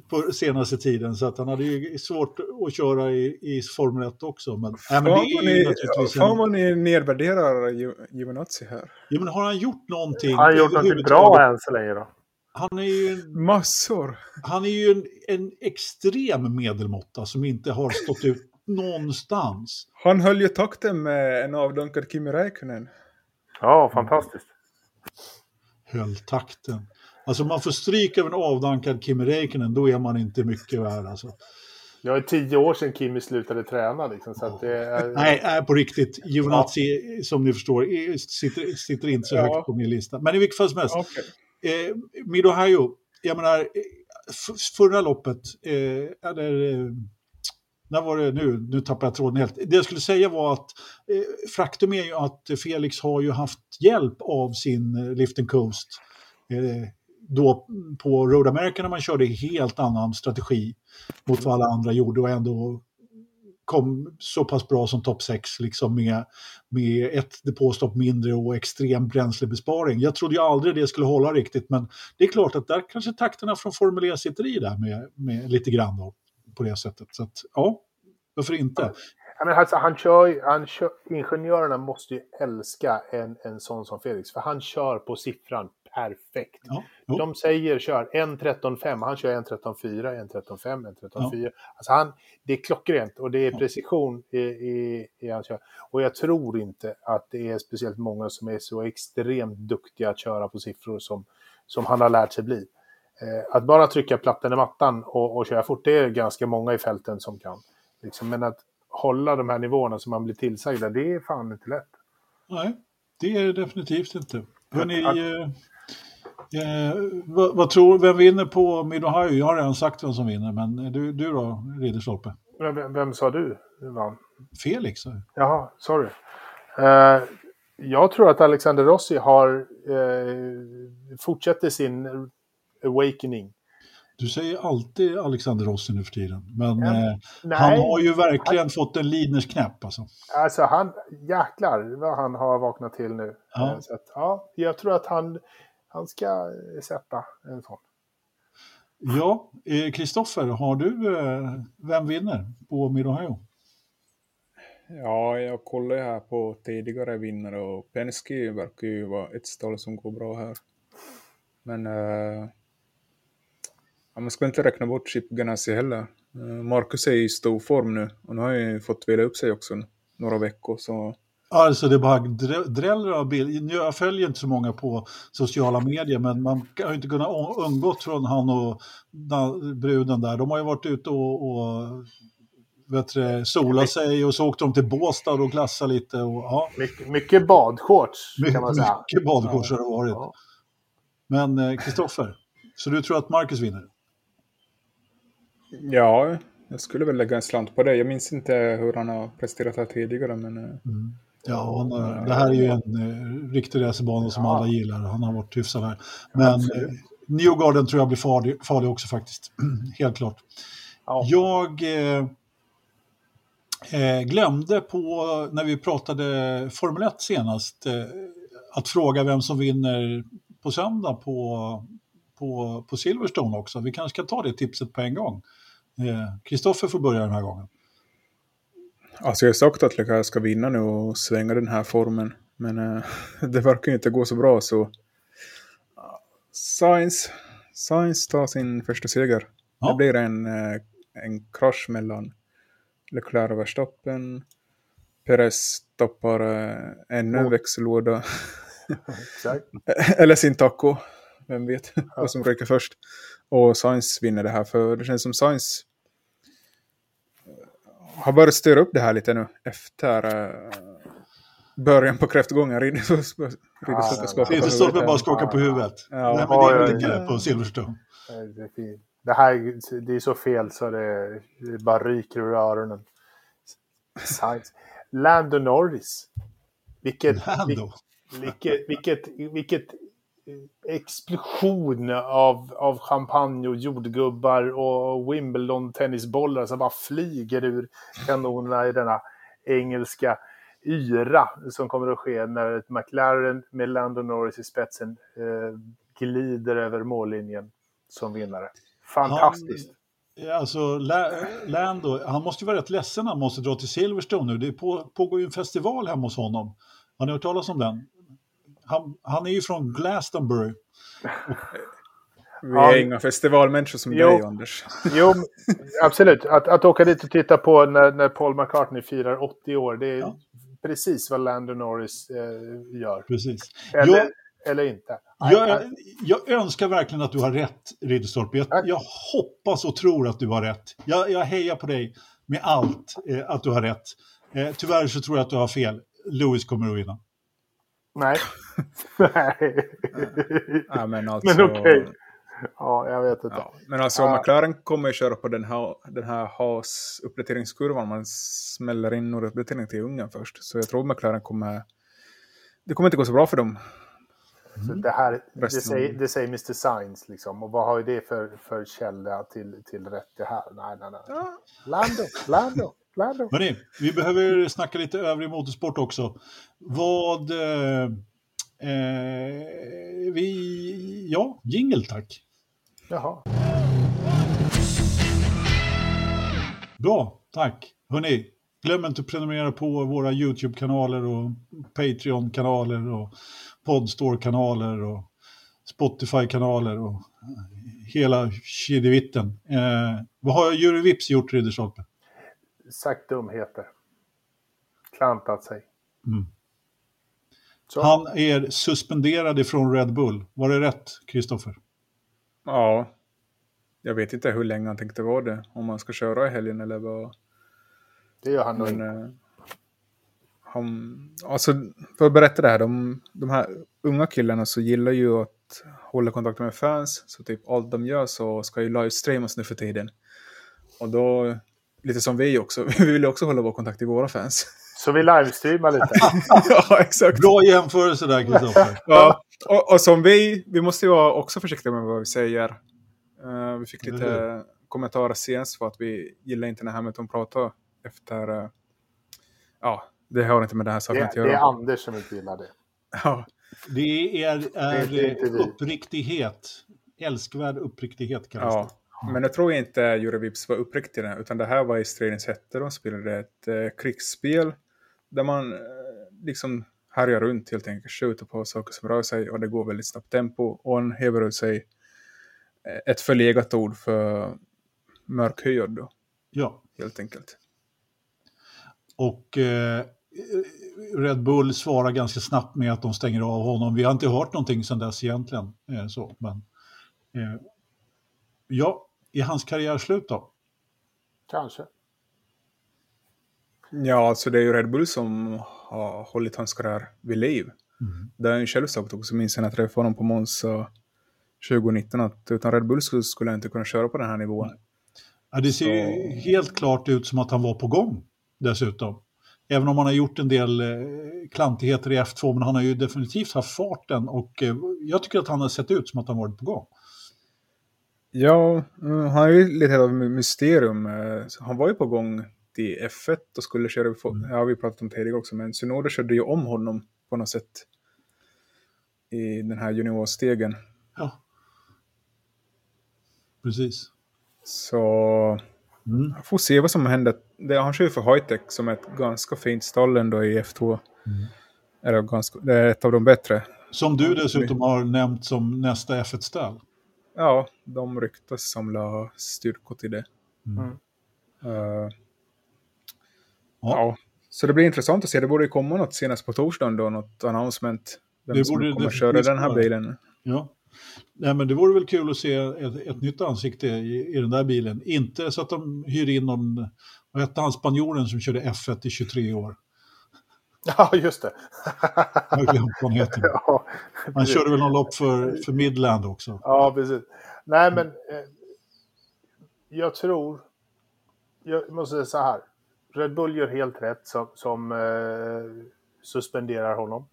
på senaste tiden. Så att han hade ju svårt att köra i, i Formel 1 också. Men, nej, men det är ju ni, naturligtvis fan en, vad ni nedvärderar Gio- Giovinazzi här. ja, men har han gjort någonting? Han har gjort något bra än så länge då. Han är ju, en, Massor! han är ju en, en extrem medelmåtta som inte har stått ut någonstans. Han höll ju takten med en avdankad Kimi Räikkönen. Ja, fantastiskt. Höll takten. Alltså om man får stryk av en avdankad Kimi Räikkönen, då är man inte mycket värd. Alltså. Det var tio år sedan Kimi slutade träna. Liksom, så att det är... Nej, är på riktigt. Giovinazzi, som ni förstår, är- sitter, sitter inte så Ja. högt på min lista. Men i vilket fall som helst, Okej. eh, Midohajo, jag menar, eh, förra loppet, eh, eller eh, när var det nu? Nu tappar jag tråden helt. Det jag skulle säga var att eh, faktum är ju att Felix har ju haft hjälp av sin eh, Lift and Coast. Då på Road America när man körde helt annan strategi mot vad alla andra gjorde och ändå kom så pass bra som topp 6 liksom med, med ett depåstopp mindre och extrem bränslebesparing. Jag trodde ju aldrig det skulle hålla riktigt men det är klart att där kanske takterna från Formel E sitter i där med, med lite grann då, på det sättet. Så att, ja, varför inte? Ja, men alltså, han kör, han kör, ingenjörerna måste ju älska en, en sån som Felix, för han kör på siffran perfekt. Ja. De säger kör 1.13.5, han kör 1.13.4, 1.13.5, 1.13.4. Alltså han, det är klockrent och det är precision i, i, i hans kör. Och jag tror inte att det är speciellt många som är så extremt duktiga att köra på siffror som, som han har lärt sig bli. Eh, att bara trycka platten i mattan och, och köra fort, det är ganska många i fälten som kan. Liksom, men att hålla de här nivåerna som man blir tillsagda, det är fan inte lätt. Nej, det är det definitivt inte. Hörrni, Att- eh, eh, vad, vad tror vem vinner på Midohajo? Jag har redan sagt vem som vinner, men du, du då, Ridderstolpe? Vem, vem sa du vann? Felix? Jaha, sorry. Eh, jag tror att Alexander Rossi har eh, fortsätter sin awakening. Du säger alltid Alexander Rossi nu för tiden, men Ja, eh, Nej, han har ju verkligen fått en Liners knäpp alltså. alltså han, jäklar vad han har vaknat till nu. Ja. Eh, Så att, ja, jag tror att han, han ska eh, sätta en sån. Ja, eh, Kristoffer, har du, eh, vem vinner på Midohajo? Ja, jag kollar här på tidigare vinnare och Penske verkar ju vara ett stall som går bra här. Men ja, man ska inte räkna bort Chip Ganassi heller. Marcus är i stor form nu och nu har han ju fått vila upp sig också några veckor. Så Alltså det bara drä- dräller av bilder. Jag följer inte så många på sociala medier men man har ju inte kunnat undgått från han och bruden där. De har ju varit ute och, och vet du, sola sig och så åkte de till Båstad och glassade lite. Och, ja, Mycket, mycket badshorts kan man säga. mycket badkors har det varit. Ja. Men eh, Kristoffer, så du tror att Marcus vinner? ja, jag skulle väl lägga en slant på det. Jag minns inte hur han har presterat här tidigare men eh, Ja, han, har- det här är ju en eh, riktig racerbana som Ja. alla gillar. Han har varit hyfsad här. Men eh, Newgarden tror jag blir farlig, farlig också faktiskt. Helt klart. Ja. Jag eh, eh, glömde på, när vi pratade Formel 1 senast, eh, att fråga vem som vinner på söndag på, på, på Silverstone också. Vi kanske ska ta det tipset på en gång. Eh, Kristoffer får börja den här gången. Alltså jag har sagt att Leclerc ska vinna nu och svänga den här formen. Men eh, det verkar ju inte gå så bra så... Science, Science tar sin första seger. Ja. Det blir en, eh, en krasch mellan Leclerc och Verstappen. Perez stoppar eh, ännu en Och- växellåda. Eller sin taco. Vem vet vad som ryker först. Och Science vinner det här för det känns som Science eh, har börjat styra upp det här lite nu efter eh, början på kräftgången. Ridderstolpe ja, bara skakar på huvudet. Ja. Nej, men det är ja, det på Silverstone. Här det är så fel så det, det bara ryker ur öronen. Science. Lando Norris. Vilket, Lando. vilket, vilket, vilket explosion av, av champagne och jordgubbar och Wimbledon-tennisbollar som bara flyger ur kanonerna i denna engelska yra som kommer att ske när ett McLaren med Lando Norris i spetsen eh, glider över mållinjen som vinnare. Fantastiskt! Alltså, Lando, han måste ju vara rätt ledsen när han måste dra till Silverstone nu. Det på, pågår ju en festival hemma hos honom. Har ni hört talas om den? Han, han är ju från Glastonbury. Vi Ja. är inga festivalmänniskor som Jo. dig, Anders. Jo, absolut. Att, att åka dit och titta på när, när Paul McCartney firar 80 år, det är Ja. precis vad Lando Norris eh, gör. Precis. Eller, Jag, eller inte. jag, jag önskar verkligen att du har rätt, Ridderstolpe. Jag, jag hoppas och tror att du har rätt. Jag, jag hejar på dig med allt, eh, att du har rätt. Eh, tyvärr så tror jag att du har fel. Lewis kommer att vinna. Nej. Nej. Ja, men alltså, Men okej. Ja, jag vet inte. Ja, men alltså Ja. McLaren kommer ju köra på den här, den här has-uppdateringskurvan. Man smäller in några uppdateringar till Ungern först. Så jag tror McLaren kommer... Det kommer inte gå så bra för dem. Så det, här, det, säger, det säger Mr. Science liksom. Och vad har ju det för, för källa till, till rätt det här? Nej, nej, nej. Lando, Lando, Lando. Hörrni, vi behöver snacka lite övrig motorsport också. Vad... Eh, eh, vi... Ja, jingle tack. Jaha. Bra, tack. Hörrni, glöm inte att prenumerera på våra YouTube-kanaler och Patreon-kanaler och Podstore-kanaler och Spotify-kanaler och hela kedjevitten. Eh, vad har Jury Vips gjort, Ridderstolpe? Sagt dumheter. Klantat sig. Mm. Så. Han är suspenderad ifrån Red Bull. Var det rätt, Kristoffer? Ja. Jag vet inte hur länge han tänkte vara det. Om han ska köra i helgen eller vad. Det gör han nog inte. eh, han, alltså, för att berätta det här, de, de här unga killarna så gillar ju att hålla kontakt med fans. Så typ allt de gör så ska ju livestreamas nu för tiden. Och då, lite som vi också, vi vill också hålla vår kontakt till våra fans. Så vi livestreamar lite. ja, exakt. Bra jämförelse där, Kristoffer. Ja, och, och som vi, vi måste ju vara också försiktiga med vad vi säger. Eh, vi fick lite Eller kommentarer senast för att vi gillar inte när Hamilton pratar efter... eh, ja, det har inte med det här saken Det, att det göra. är Anders som inte gillar det. Ja, Det är, är Det vi. uppriktighet. Älskvärd uppriktighet kallas ja. Men jag tror inte Jure Vips var uppriktiga, utan det här var i stridens hette. De spelade ett eh, krigsspel där man eh, liksom härjar runt helt enkelt, skjuter på saker som rör sig och det går väldigt snabbt tempo. Och han häver ut sig eh, ett förlegat ord för mörkhyad då. Ja. Helt enkelt. Och eh, Red Bull svarar ganska snabbt med att de stänger av honom. Vi har inte hört någonting sedan dess egentligen. Eh, så, men, eh, ja, är hans karriär slut då? Kanske. Ja, alltså det är ju Red Bull som har hållit hans karriär vid liv. Mm. Det har han själv sagt också, minns jag när jag träffade honom på Monza 2019, att utan Red Bull skulle skulle jag inte kunna köra på den här nivån. Ja, det ser ju helt klart ut som att han var på gång dessutom. Även om han har gjort en del eh, klantigheter i F2, men han har ju definitivt haft farten och eh, jag tycker att han har sett ut som att han varit på gång. Ja, mm, han är ju lite av ett mysterium. Eh, Han var ju på gång till F1 och skulle köra, Mm. ja vi pratat om tidigare också, men Synoda körde ju om honom på något sätt i den här juniorstegen. Ja. Precis. Så Mm. jag får se vad som händer. Det, han kör ju för Hitech som är ett ganska fint stall ändå i F2. Mm. Eller ganska, det är ett av de bättre. Som du dessutom har nämnt som nästa F1-ställ. Ja, de ryktas samla styrkor till det. Mm. Eh, Ja. ja. Så det blir intressant att se. Det borde ju komma något senast på torsdagen då, något announcement. Vem Det som borde kommer definitivt köra den här bilen. Ja. Nej, men det vore väl kul att se ett, ett nytt ansikte i, i den där bilen. Inte så att de hyr in någon, vad hette han, spanjoren som körde F1 i 23 år. Ja, just det. Jag har glömt vad han heter. ja, Han körde väl någon lopp för, för Midland också. ja, precis. Nej, men eh, jag tror... Jag måste säga så här. Red Bull gör helt rätt som, som eh, suspenderar honom.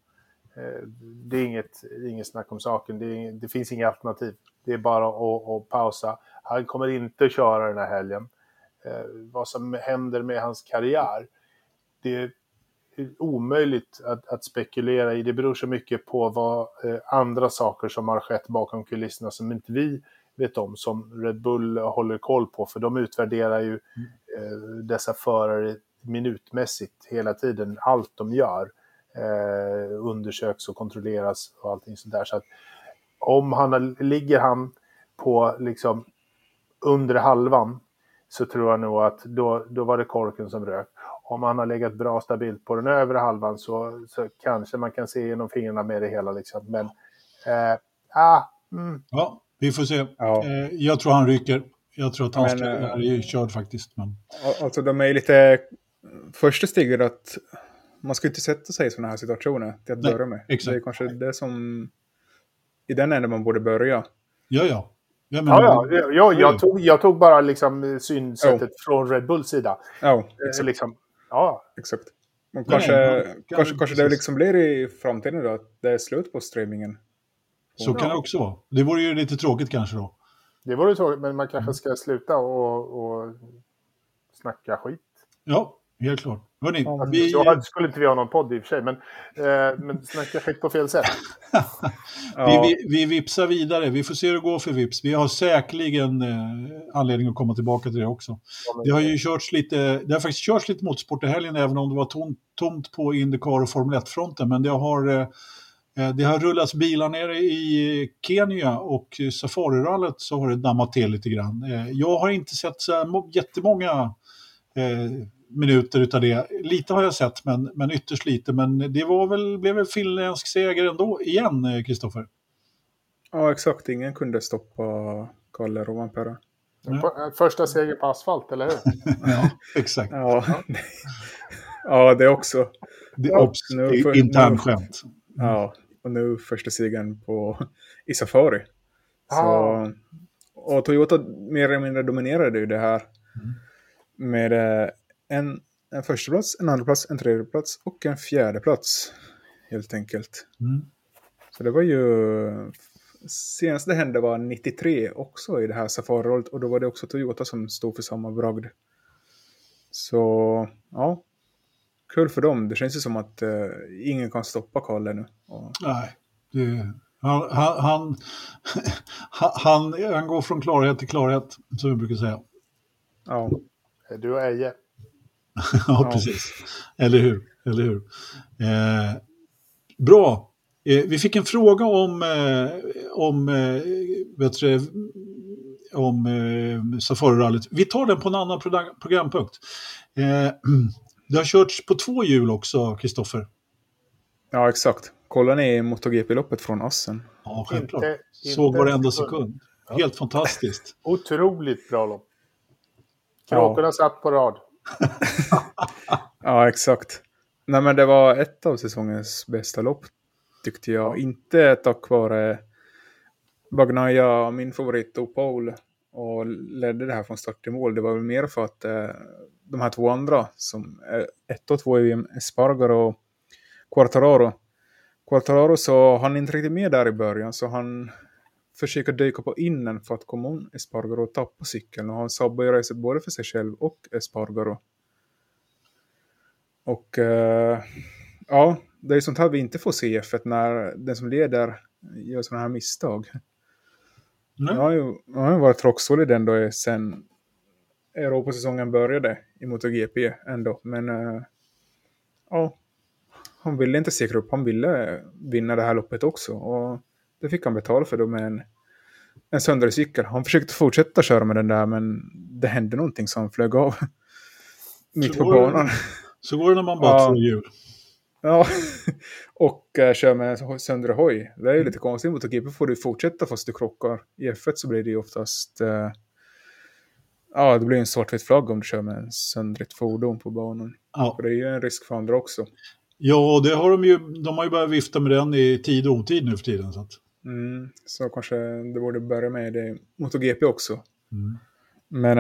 Eh, det är inget, inget snack om saken. Det, inget, det finns inga alternativ. Det är bara att, att pausa. Han kommer inte köra den här helgen. Eh, vad som händer med hans karriär, det omöjligt att, att spekulera i. Det beror så mycket på vad eh, andra saker som har skett bakom kulisserna som inte vi vet om, som Red Bull håller koll på. För de utvärderar ju eh, dessa förare minutmässigt hela tiden. Allt de gör eh, undersöks och kontrolleras och allting sådär. Så att om han ligger han på liksom under halvan så tror jag nog att då, då var det korken som rök. Om han har legat bra stabilt på den övre halvan så, så kanske man kan se genom fingrarna med det hela. Liksom. Men, eh, ah, mm, Ja, vi får se. Ja. Eh, jag tror han ryker. Jag tror att hans Men, eh, är körd faktiskt. Men... Al- Alltså de är lite... Första steget att man ska inte sätta sig i sådana här situationer till att Nej, börja med. exakt. Det är kanske det som... I den änden man borde börja. Ja, ja. ja, men, ja, ja, ja, jag, tog, jag tog bara liksom synsättet från Red Bulls sida. Ja, Eh, exakt. liksom, ja, exakt. Men Nej, kanske, kan- kanske, kanske det liksom blir i framtiden då att det är slut på streamingen. Så kan det också vara. Det vore ju lite tråkigt kanske då. det vore tråkigt, men man kanske ska sluta och, och snacka skit. Ja, helt klart. Hörrni, Ja, vi, Så skulle inte vi ha någon podd i och för sig, men, eh, men snacka skit på fel sätt. vi, vi, vi vipsar vidare. Vi får se hur det går för Vips. Vi har säkerligen eh, anledning att komma tillbaka till det också. Det har ju körts lite, det har faktiskt körts lite motorsport i helgen, även om det var tomt, tomt på Indycar och Formel 1-fronten. Men det har, eh, eh, det har rullats bilar nere i Kenya och Safarirallet så har det dammat till lite grann. Eh, jag har inte sett så här må- jättemånga eh, minuter utav det. Lite har jag sett, men, men ytterst lite. Men det var väl, blev väl finländsk seger ändå igen, eh, Kristoffer? Ja, exakt. Ingen kunde stoppa Kalle Rovanperä. Ja. På- eh, Första seger på asfalt, eller hur? Ja, exakt. Ja. ja, det också. Det Ja, obs, nu det är får- internskämt. Ja, och nu första segern på i Safari. Så, Ah. och Toyota mer eller mindre dominerade ju det här Mm. med eh, en, en första plats, en andra plats, en tredje plats och en fjärde plats helt enkelt. Mm. Så det var ju... Senast det hände var 93 också i det här Safari-rollet och då var det också Toyota som stod för samma bragd. Så ja, kul för dem. Det känns ju som att eh, ingen kan stoppa Kalle nu. Och, Nej, det, han, han, han, han, han går från klarhet till klarhet, som vi brukar säga. ja, Du och Eje. ja, precis. Eller hur? Eller hur? Eh, bra. Eh, vi fick en fråga om, eh, om eh, om eh, Safari-rallyt. Vi tar den på en annan program, programpunkt. Eh, det har körts på två hjul också, Kristoffer. Ja, exakt. Kollar ni MotoGP-loppet från Assen? Ja, självklart. Inte- Såg inte varenda en sekund. sekund. Ja. Helt fantastiskt. Otroligt bra lopp. Kråkorna satt på rad. Ja, exakt. Nej, men det var ett av säsongens bästa lopp, tyckte jag. Inte tack vare Bagnaia, min favorit, och Paul, och ledde det här från start till mål. Det var väl mer för att eh, de här två andra, som är ett och två i Espargaro och Quartararo. Quartararo så han inte riktigt med där i början, så han försöker dyka på innen för att komma om Espargaro och tappa cykeln. Och han sabbar ju racet både för sig själv och Espargaro. Och eh, ja, det är sånt här vi inte får se i F1 när den som leder gör sådana här misstag. Nej. Jag har ju, jag har ju varit rocksolid ändå sen Europasäsongen började i MotoGP ändå. Men eh, ja, han ville inte säkra upp. Han ville vinna det här loppet också. Och det fick han betala för då med en, en söndrig cykel. Han försökte fortsätta köra med den där men det hände någonting han flög av. Mitt på banan. Så går det när man bara Ja. två hjul. Ja, och uh, kör med söndrig hoj. Det är ju lite konstigt. Mot GP får du fortsätta fast du krockar. I F1 så blir det ju oftast... eh, ja, det blir en svartvit flagg om du kör med en söndrigt fordon på banan. Ja. För det är ju en risk för andra också. ja, det har de ju. De har ju börjat vifta med den i tid och otid nu för tiden. Så att, Mm, så kanske det borde börja med det mot GP också. mm. Men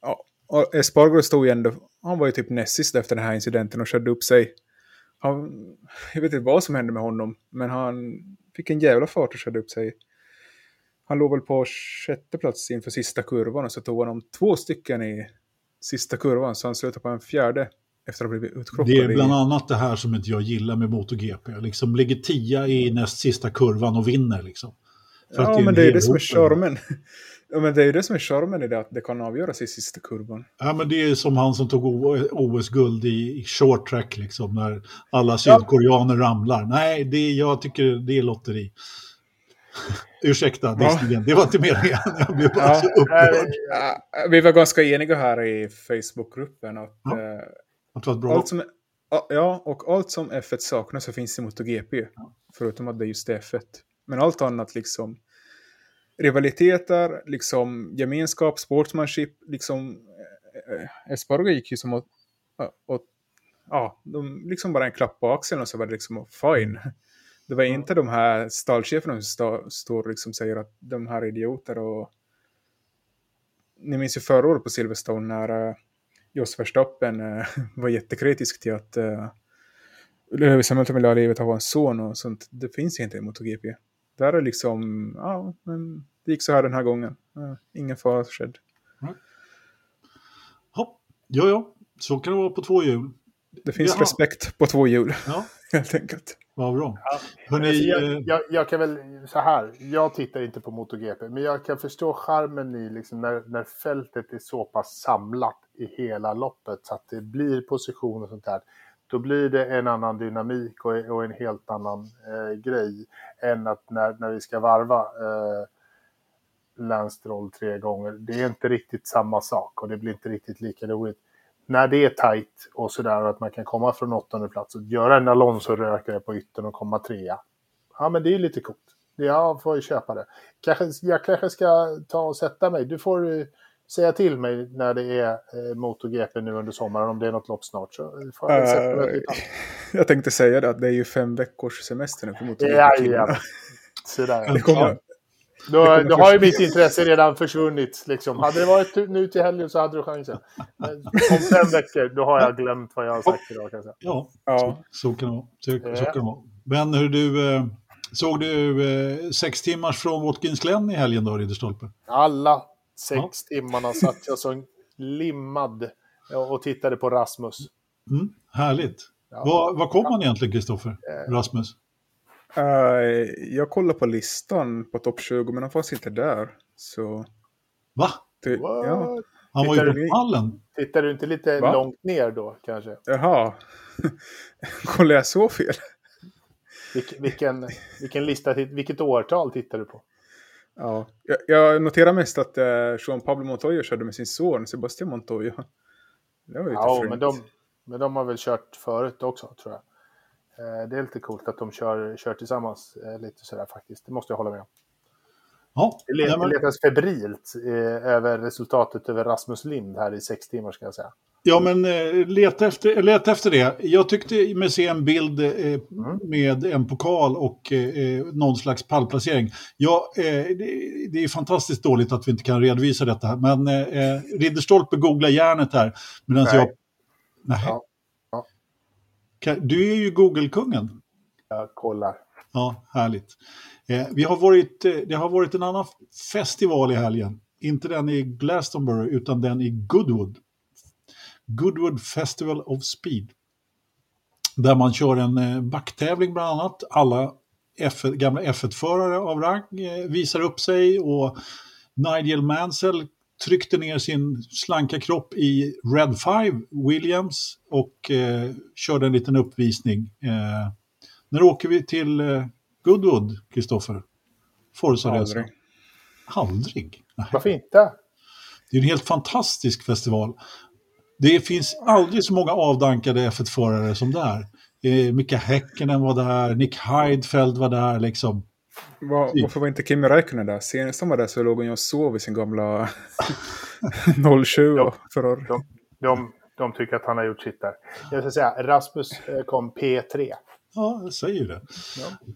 ja, och Espargaro stod ju ändå... Han var ju typ näst sist efter den här incidenten och körde upp sig. Han, jag vet inte vad som hände med honom, men han fick en jävla fart och körde upp sig. Han låg väl på sjätte plats inför sista kurvan och så tog han om två stycken i sista kurvan, så han slutade på en fjärde efter att ha blivit utkrockad. Det är bland annat det här som inte jag gillar med MotoGP. Liksom ligger tia i näst sista kurvan och vinner liksom. Ja, en men det är ju det som är charmen. Ja, men det är ju det som är charmen i det, att det kan avgöras i sista kurvan. Ja, men det är som han som tog OS-guld i short track, liksom, när alla sydkoreaner ramlar. Nej, det är, jag tycker det är lotteri. Ursäkta, Disneyen, det var inte meningen. Jag blev bara Ja. så upprörd. Ja, vi var ganska eniga här i Facebookgruppen att Ja. Eh, allt som, ja, och allt som F1 saknar så finns i MotoGP. Förutom att det är just F1. Men allt annat liksom rivaliteter, liksom gemenskap, sportsmanship, liksom eh, Espargo gick ju som att, och, ja, de liksom bara en klapp på axeln och så var det liksom fine. Det var inte de här stallcheferna som sta, står och liksom säger att de här är idioter och ni minns ju förra året på Silverstone när uh, Jos Verstappen uh, var jättekritisk till att uh, Lewis Hamilton ville ha livet av en son och sånt. Det finns inte i MotoGP. Där är liksom, ja, men det gick så här den här gången. Uh, ingen fara skedd. Ja, ja, ja, så kan det vara på två hjul. Det finns Jaha. respekt på två hjul, Ja, helt enkelt. vad bra. Ja, Hörrni, Alltså, eh, jag, jag, jag kan väl, så här, jag tittar inte på MotoGP, men jag kan förstå charmen i liksom när, när fältet är så pass samlat i hela loppet så att det blir position och sånt där. Då blir det en annan dynamik och, och en helt annan eh, grej än att när, när vi ska varva eh, Lance Stroll tre gånger. Det är inte riktigt samma sak och det blir inte riktigt lika roligt. När det är tajt och sådär och att man kan komma från åttonde plats och göra en Alonso-rökare på yttern och komma trea. Ja, men det är lite coolt. Jag får ju köpa det. Kanske, jag kanske ska ta och sätta mig. Du får eh, säga till mig när det är eh, MotoGP nu under sommaren, om det är något lopp snart. Så får jag Uh, jag tänkte säga det, att det är ju fem veckors semester nu för Ja, MotoGP-killarna. ja. Sådär. Det kommer, Ja. Då, då har ju mitt intresse redan försvunnit. Liksom. Hade det varit nu till helgen så hade du chansen. Om fem veckor, då har jag glömt vad jag har sagt idag. Kan ja, Ja. Så, så kan det vara. Så, så Ja. kan det vara. Men hur du, eh, såg du eh, sex timmars från Watkins Glen i helgen då, Ridderstolpe? Alla sex timmarna satt jag som limmad och tittade på Rasmus. Mm, härligt. Ja. Vad, vad kom han egentligen, Kristoffer? Rasmus? Eh, jag kollar på listan på topp 20, men han fanns inte där. Så... Va? Det, ja, Han var ju Tittar på du- pallen. Tittar du inte lite Va? långt ner då kanske? jaha. kollar jag så fel? Vilk, vilken, vilken lista, vilket årtal tittar du på? Ja. Jag, jag noterar mest att eh, Jean Pablo Montoya körde med sin son Sebastian Montoya. Det var ju Ja, men de, men de har väl kört förut också, tror jag. Eh, Det är lite coolt att de kör, kör tillsammans eh, lite sådär faktiskt. Det måste jag hålla med om. Ja, Det letas febrilt eh, över resultatet över Rasmus Lind här i sex timmar ska jag säga. Ja, men leta efter, leta efter det. Jag tyckte mig se en bild eh, med en pokal och någon slags pallplacering. Ja, det, är fantastiskt dåligt att vi inte kan redovisa detta. Men eh, Ridderstolpe googlar järnet här. Medan jag... Nej. Ja. Du är ju Google-kungen. Jag kollar. Ja, härligt. Eh, vi har varit, eh, det har varit en annan festival i helgen. Inte den i Glastonbury, utan den i Goodwood. Goodwood Festival of Speed. Där man kör en eh, backtävling bland annat. Alla F, gamla F1-förare av rang visar upp sig och Nigel Mansell tryckte ner sin slanka kropp i Red 5 Williams och eh, körde en liten uppvisning. Eh, när åker vi till eh, Goodwood, Kristoffer? Forza-resan? Aldrig. Aldrig? Nej. Varför inte? Det är en helt fantastisk festival. Det finns aldrig så många avdankade F1-förare som där. Eh, Mika Häkkinen var där, Nick Heidfeld var där liksom. Var, Typ. varför var inte Kimi Räikkönen där? Senast han var där så låg han ju och sov i sin gamla 07 Ja. Ferrari. De, de, de tycker att han har gjort sitt där. Jag ska säga, Rasmus eh, kom P3. Ja, jag säger det.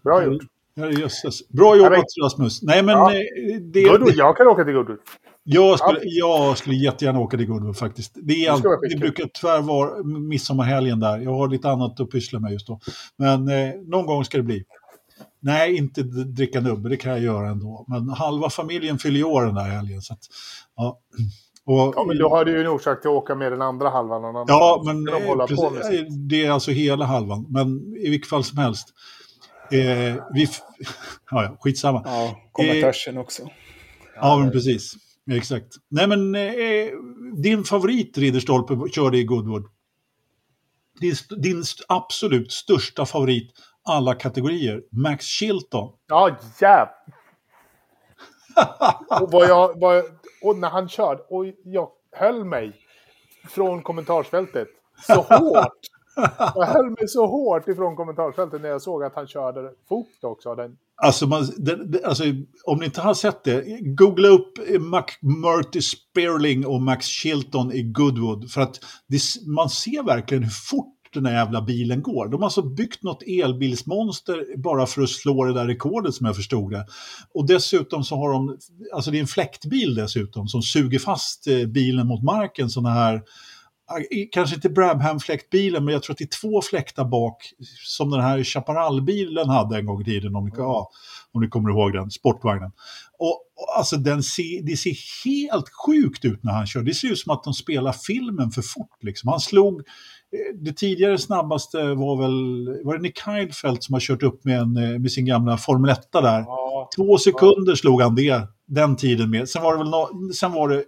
Bra gjort. Herrejösses. Bra Ja, jobbat men- Rasmus. Nej men Ja. eh, det, Goodwood, jag kan åka till Goodwood. jag, skulle, jag skulle jättegärna åka till Goodwood faktiskt. Det, är allt, det brukar tyvärr vara midsommarhelgen där. Jag har lite annat att pyssla med just då. Men eh, någon gång ska det bli. Nej, inte dricka nubbe, det kan jag göra ändå. Men halva familjen fyller ju år den där helgen. Så att, ja. Och, Ja, men då har du ju en orsak till att åka med den andra halvan någon Ja, annanstans. men de hålla eh, på med precis, det är alltså hela halvan. Men i vilket fall som helst. Eh, vi, ja, ja, skitsamma. Ja, kommer Eh, också. Ja, men precis. Exakt. Nej, men eh, din favorit Ridderstolpe körde i Goodwood. Din, din absolut största favorit alla kategorier, Max Chilton. Ja, jäv... och, vad jag, vad jag, och när han körde, och jag höll mig från kommentarsfältet så hårt. Jag höll mig så hårt ifrån kommentarsfältet när jag såg att han körde fort också. Den, Alltså, man, det, alltså, om ni inte har sett det, googla upp McMurty Sperling och Max Chilton i Goodwood. För att det, man ser verkligen hur fort den här jävla bilen går. De har alltså byggt något elbilsmonster bara för att slå det där rekordet som jag förstod det. Och dessutom så har de, alltså det är en fläktbil dessutom som suger fast eh, bilen mot marken. Såna här, eh, kanske inte Brabham-fläktbilen, men jag tror att det är två fläktar bak som den här Chaparral-bilen hade en gång i tiden. Om ni, ja, om ni kommer ihåg den, sportvagnen. Och, och alltså den ser, det ser helt sjukt ut när han kör. Det ser ut som att de spelar filmen för fort. Liksom. Han slog, det tidigare snabbaste var väl, var det Nick Heidfeldt som har kört upp med, en, eh, med sin gamla Formel 1 där. ja, Två sekunder slog han det, den tiden med. Sen var det väl no, sen var det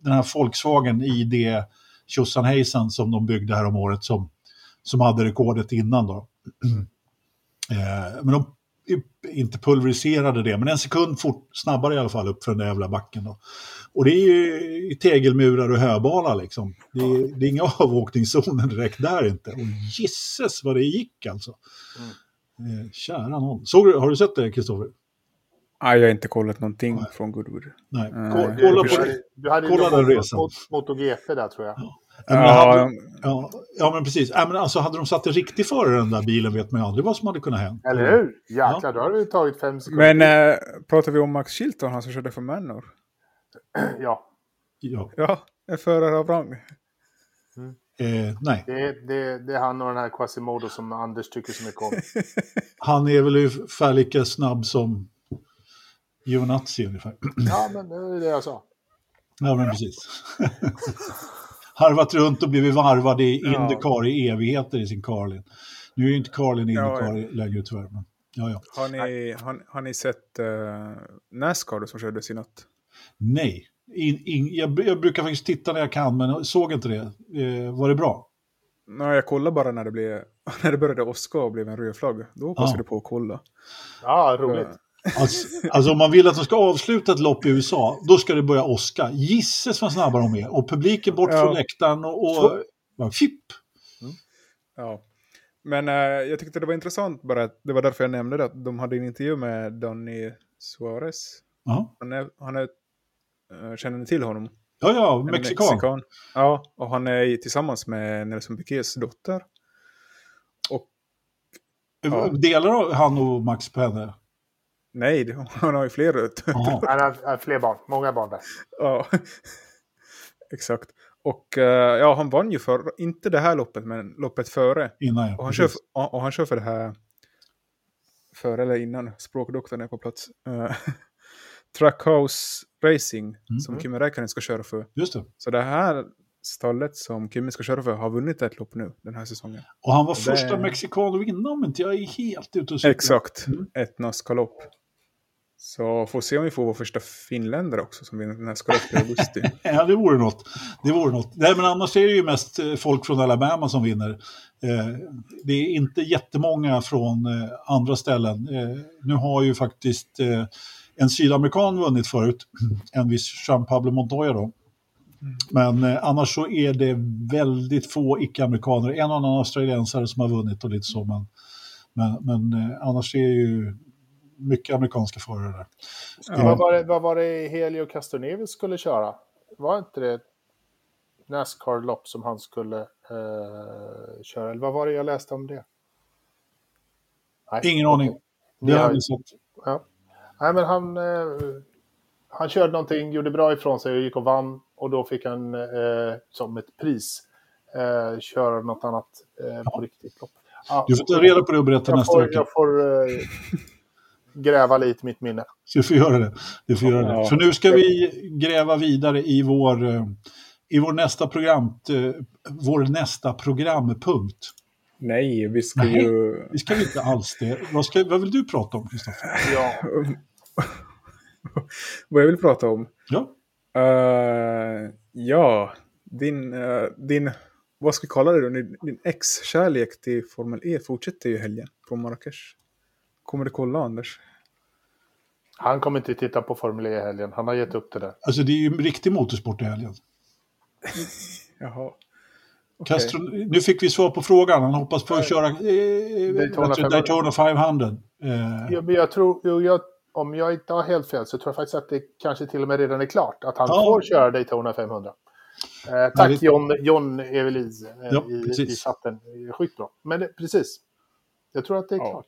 den här Volkswagen ID tjosan hejsan som de byggde här om året som, som hade rekordet innan då. Eh, men de inte pulveriserade det, men en sekund fort, snabbare i alla fall upp för den där jävla backen. Då. Och det är ju tegelmurar och höbala liksom. Det är, det är inga avåkningszoner direkt där inte. Och gisses vad det gick alltså. Eh, kära någon. Såg du, har du sett det Kristoffer? Nej, jag har inte kollat någonting från Goodwood. Nej. Nej, jag kolla du, på hade, du hade kolla den resan. mot MotoGP där tror jag. Ja, Ja, hade, ja, ja, men precis. Ja, men alltså, hade de satt en riktig förare i den där bilen vet man ju aldrig vad som hade kunnat hända. Eller hur? Jäklar, då hade det tagit fem sekunder. Men äh, pratar vi om Max Chilton, han som körde för Manor? Ja, Ja, Ja, en förare av rang. eh, nej, det, det, det är han och den här Quasimodo som Anders tycker så mycket om. han är väl ungefär lika snabb som Giovinazzi ungefär. Ja, men det är det jag sa. Ja, men precis. Harvat runt och blivit varvad i Ja. Indycar i evigheter i sin Carlin. Nu är ju inte Carlin i Ja, Indycar längre tyvärr. Men, ja, ja. Har ni, har, har ni sett uh, Nascar som kördes i natt? Nej, in, in, jag, jag brukar faktiskt titta när jag kan, men jag såg inte det. Eh, var det bra? Nej, jag kollade bara när det, blev, när det började åska och blev en röd flagg. Då passade Ja. jag på att kolla. Ja, roligt. Alltså, alltså om man vill att de ska avsluta ett lopp i USA, då ska det börja åska. Gisses vad snabba de är. Och publiken bort Ja. från läktaren och... och bara, fipp! Ja. Men eh, jag tyckte det var intressant bara, att det var därför jag nämnde det, att de hade en intervju med Donny Suarez. Ja, Han är, han är eh, känner ni till honom? ja, ja En mexikan. Ja, och han är tillsammans med Nelson Piquets dotter. Ja. Delar han och Max på henne? Nej, det, han har ju fler. Jaha. Han har fler barn, många barn där. ja, exakt. Och eh, ja, han vann ju för, inte det här loppet, men loppet före. Innan ja. Och han, kör, precis. och han kör för det här före eller innan språkdoktorn är på plats. Uh, Trackhouse Racing som Mm. Kimi Räikkönen ska köra för. Just det. Så det här stallet som Kimi ska köra för har vunnit ett lopp nu den här säsongen. Och han var Det- första mexikan att vinna om inte jag är helt ute och cyklar. Exakt, Mm. ett Nasca-lopp. Så får se om vi får vår första finländare också som vinner Nasca-lopp i augusti. Ja, det vore något. Det vore något. Nej, men annars är det ju mest eh, folk från Alabama som vinner. Eh, det är inte jättemånga från eh, andra ställen. Eh, nu har ju faktiskt eh, en sydamerikan vunnit förut, en viss Jean Pablo Montoya då. Men eh, annars så är det väldigt få icke-amerikaner. En och annan australiensare som har vunnit och lite så. Men, men, men annars är det ju mycket amerikanska förare där. Ja. Vad, var det, vad var det Helio Castroneves skulle köra? Var inte det Nascar-lopp som han skulle eh, köra? Eller vad var det jag läste om det? Nej, Ingen aning. Ni Det har vi sett. Ja. Nej, men han, eh, han körde någonting, gjorde bra ifrån sig och gick och vann. Och då fick han eh, som ett pris eh, köra något annat eh, på riktigt lopp. Ja, Du får ta reda på det och berätta jag nästa får, vecka. jag får eh, gräva lite i mitt minne. Så du får göra det. Du får göra det. Ja. För nu ska vi gräva vidare i vår, eh, i vår, nästa, program, eh, vår nästa programpunkt. Nej, vi ska Nej. ju... Vi ska inte alls det. Vad, ska, vad vill du prata om, Kristoffer? Ja, Vad jag vill prata om? Ja. Eh, ja, din, eh, din, vad ska vi kalla det då? Din, din ex-kärlek till Formel E fortsätter ju helgen på Marrakesh. Kommer du kolla Anders? han kommer inte titta på Formel E i helgen. Han har gett upp det där. Alltså det är ju riktig motorsport i helgen. Jaha. Castro, nu fick vi svar på frågan. Han hoppas på att köra eh, Daytona alltså 500. Daytona 500. Eh, Ja, men jag tror, jag, om jag inte har helt fel så tror jag faktiskt att det kanske till och med redan är klart. Att han Ja. får köra Daytona 500. Eh, tack det- John, John Evelise eh, Ja, i, precis. i chatten. Eh, Skitbra. Men det, precis. Jag tror att det är Ja. klart.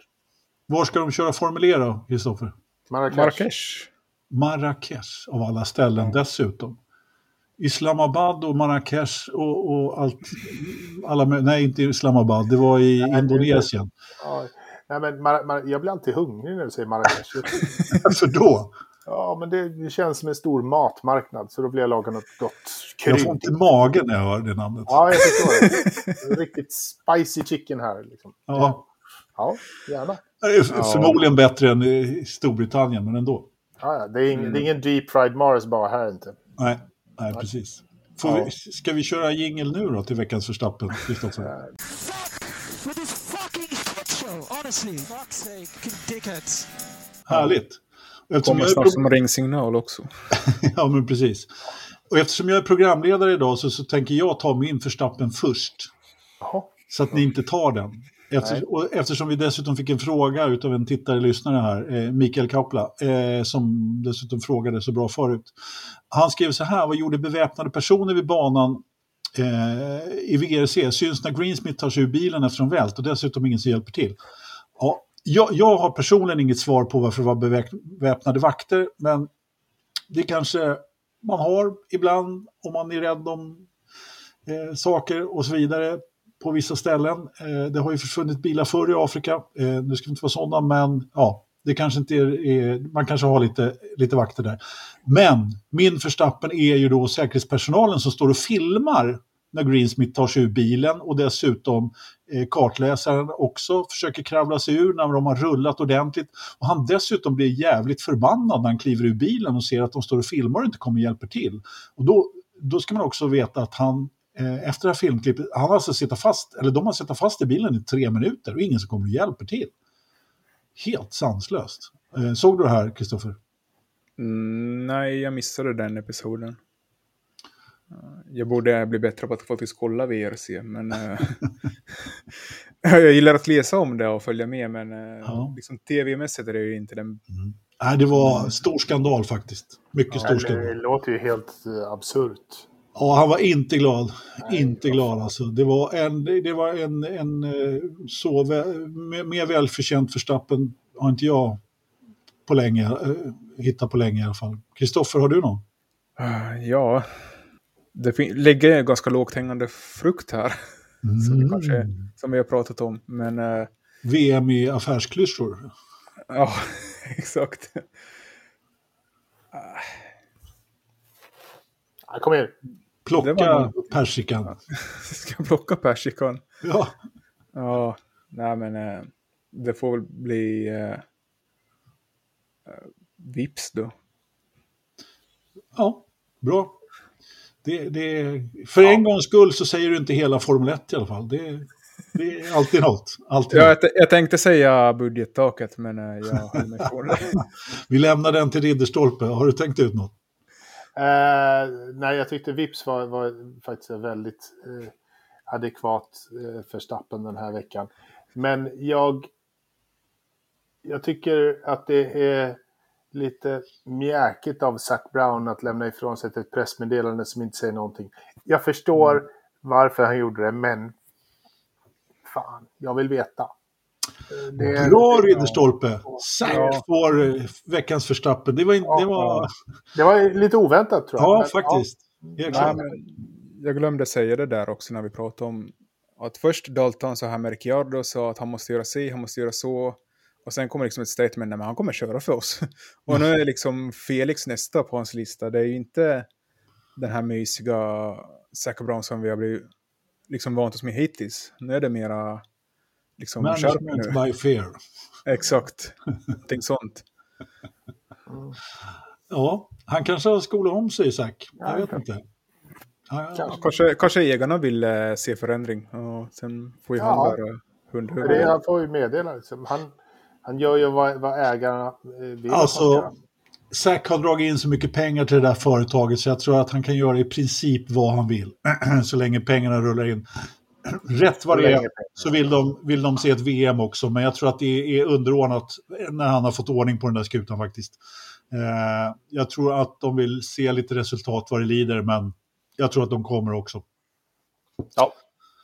Var ska de köra Formel E då, Kristoffer? Marrakesh. Marrakesh. Av alla ställen dessutom. Islamabad och Marrakesh och, och allt. Alla, nej, inte Islamabad, det var i det- Indonesien. Ja, nej, men Mar- Mar- jag blir alltid hungrig när du säger Marrakesh. Varför då? ja, men det, det känns som en stor matmarknad. Så då blir jag laga något gott Jag får krydd. ont i magen när jag hör det namnet. Ja, jag förstår det. Riktigt spicy chicken här. Liksom. Ja. Ja, gärna. F- förmodligen bättre än i Storbritannien, men ändå. Ja, ja. Det, är ing, det är ingen deep fried Mars bara här inte. Nej, nej precis. Får Ja. vi, ska vi köra jingel nu då till veckans Kristoffer? dickheads. Härligt. Eftersom Kommer snart som ringsignal också. ja, men precis. Och eftersom jag är programledare idag så, så tänker jag ta min Verstappen först. Jaha. Så att ni inte tar den. Efter, eftersom vi dessutom fick en fråga av en tittare lyssnare här, eh, Mikael Kaupla, eh, som dessutom frågade så bra förut. Han skrev så här, vad gjorde beväpnade personer vid banan eh, i VRC? Syns när Greensmith tar sig ur bilen efter en vält och dessutom ingen som hjälper till. Ja, jag, jag har personligen inget svar på varför det var beväp- beväpnade vakter, men det kanske man har ibland om man är rädd om eh, saker och så vidare på vissa ställen. Eh, det har ju försvunnit bilar förr i Afrika. Eh, nu ska vi inte vara sådana, men ja, det kanske inte är, är, man kanske har lite, lite vakter där. Men min förstappen är ju då säkerhetspersonalen som står och filmar när Greensmith tar sig ur bilen och dessutom eh, kartläsaren också försöker kravla sig ur när de har rullat ordentligt. Och han dessutom blir jävligt förbannad när han kliver ur bilen och ser att de står och filmar och inte kommer och hjälper till. Och då, då ska man också veta att han efter det här filmklippet, han har alltså suttit fast, eller de har suttit fast i bilen i tre minuter och ingen som kommer och hjälper till. Helt sanslöst. Eh, såg du det här, Kristoffer? Mm, nej, jag missade den episoden. Eh, Jag borde bli bättre på att faktiskt kolla VRC, men eh, jag gillar att läsa om det och följa med, men eh, Ja. liksom tv-mässigt är det ju inte den... Nej, det var stor skandal faktiskt. Mycket stor Det, det skandal. låter ju helt absurt. Ja, han var inte glad. inte glad alltså. Det var en, det var en, en eh, så vä- mer, välförtjänt förstappen har inte jag på länge, eh, hittat på länge i alla fall. Kristoffer, har du någon? Eh, Ja, det ligger ganska lågt hängande frukt här, som, vi kanske, som vi har pratat om, men VM i affärsklyschor. ja, exakt. Kom igen. Plocka persikan. Ska jag plocka persikan? Ja, Ja, nej men eh, det får väl bli eh, eh, vips då. ja bra. Det, det, för en gångs skull så säger du inte hela Formel 1 i alla fall. Det, det är alltid något. Alltid Ja, något. jag, tänkte säga budgettaket, men eh, jag höll mig det. Vi lämnar den till Ridderstolpe. Har du tänkt ut något? Eh, nej, jag tyckte Vips var, var faktiskt väldigt eh, adekvat eh, förstappen den här veckan. Men jag, jag tycker att det är lite mjäkigt av Zac Brown att lämna ifrån sig ett pressmeddelande som inte säger någonting. Jag förstår varför han gjorde det, men fan, jag vill veta. Det- Bra Ridderstolpe! Zack Ja. får eh, veckans förstappen. Det var, in, det var Det var lite oväntat tror jag. ja, Men, faktiskt. Helt Nej, jag glömde säga det där också när vi pratade om att först Dalton sa här med Ricciardo sa att han måste göra si, han måste göra så. Och sen kommer liksom ett statement, nej men han kommer köra för oss. Och nu är liksom Felix nästa på hans lista. Det är ju inte den här mysiga Zac som vi har blivit liksom vant oss med hittills. Nu är det mera liksom Management by fear. Exakt, någonting sånt. Ja, han kanske har skolat om sig, Zack. Jag Ja, vet kanske. inte. Ja. Kanske. Kanske, kanske ägarna vill eh, se förändring. Och sen får ju Ja. han bara hundhuvud. Det, han får ju meddela. Liksom. Han, han gör ju vad, vad ägarna eh, vill. Alltså. Zack har dragit in så mycket pengar till det där företaget så jag tror att han kan göra i princip vad han vill. så länge pengarna rullar in. Rätt vad det är så vill de, vill de se ett VM också, men jag tror att det är underordnat när han har fått ordning på den där skutan faktiskt. Eh, jag tror att de vill se lite resultat vad det lider, men jag tror att de kommer också. Ja,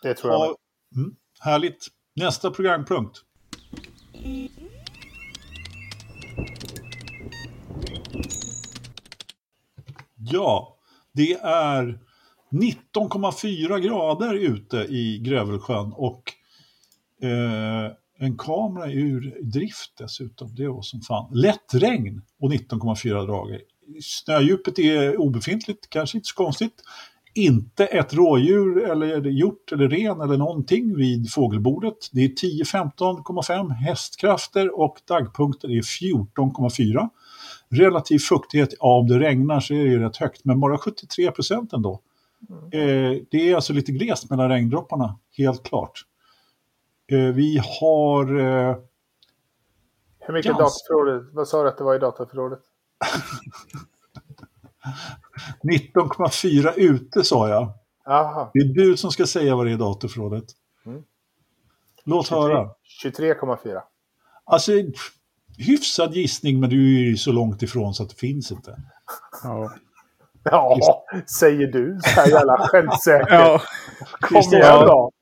det tror jag. Ja, mm, härligt. Nästa programpunkt. Ja, det är 19,4 grader ute i Grövelsjön och eh, en kamera ur drift dessutom. Det var som fan. Lätt regn och 19,4 grader. Snödjupet är obefintligt, kanske inte så konstigt. Inte ett rådjur eller hjort eller ren eller någonting vid fågelbordet. Det är 10-15,5 hästkrafter och dagpunkter är 14,4. Relativ fuktighet, ja om det regnar så är det ju rätt högt, men bara 73 procent ändå. Eh, det är alltså lite glest mellan regndropparna, helt klart. Eh, vi har... Eh, Hur mycket Gans- dataförrådet? Vad sa du att det var i dataförrådet? 19,4 ute sa jag. Jaha, Det är du som ska säga vad det är i datorförrådet. Mm. Låt höra. 23,4. Alltså, hyfsad gissning, men du är ju så långt ifrån så att det finns inte. Ja. Ja, säger du så här jävla självsäker. Ja. Kom igen Ja. då.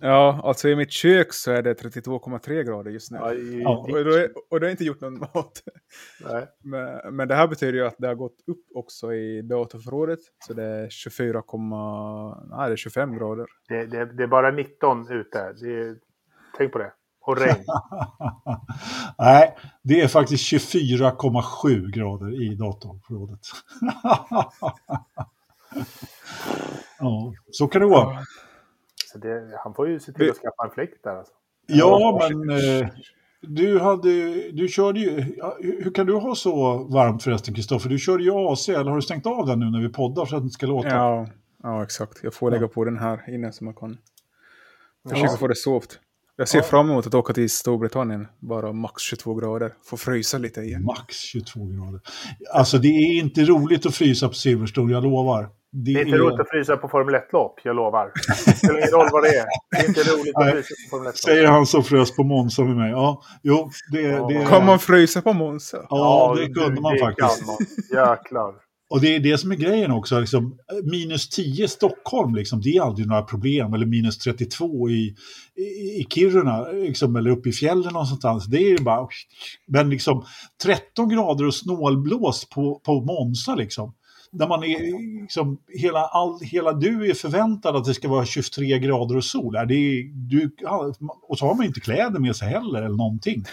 ja, alltså i mitt kök så är det 32,3 grader just nu. I- Ja. Och, då är, och det har inte gjort någon mat. Nej. Men, men det här betyder ju att det har gått upp också i datorförrådet. Så det är 24, nej, det är 25 grader. Det, det, det är bara 19 ute. Det tänk på det. Och regn. Nej, det är faktiskt 24,7 grader i datorförrådet. ja, så kan det vara. Så det, han får ju se till att skaffa en fläkt där. Alltså. Ja, men eh, du, hade, du körde ju... Hur kan du ha så varmt förresten, Kristoffer? Du körde ju AC, eller har du stängt av den nu när vi poddar så att det inte ska låta? Ja, ja exakt. Jag får lägga på den här inne så man kan försöka Ja. få det sovt. Jag ser Ja. fram emot att åka till Storbritannien. Bara max 22 grader. Få frysa lite igen. Max 22 grader. Alltså det är inte roligt att frysa på Silverstone, jag lovar. Det är inte roligt att frysa på Formel 1-lopp, jag lovar. Det spelar ingen roll vad det är. Det är inte roligt att frysa på Formel 1-lopp. Säger han som frös på Monza med mig. Ja, jo, det, Ja. det, Kan man frysa på Monza? ja, det kunde man det faktiskt. Kan man. Jäklar. Och det är det som är grejen också. Liksom, minus 10 Stockholm, liksom, det är aldrig några problem. Eller minus 32 i, i, i Kiruna, liksom, eller uppe i fjällen någonstans. Det är bara... Men liksom 13 grader och snålblåst på, på Monza liksom. Där man är, liksom, hela, all, hela du är förväntad att det ska vara 23 grader och sol. Det är, du, och så har man inte kläder med sig heller eller någonting.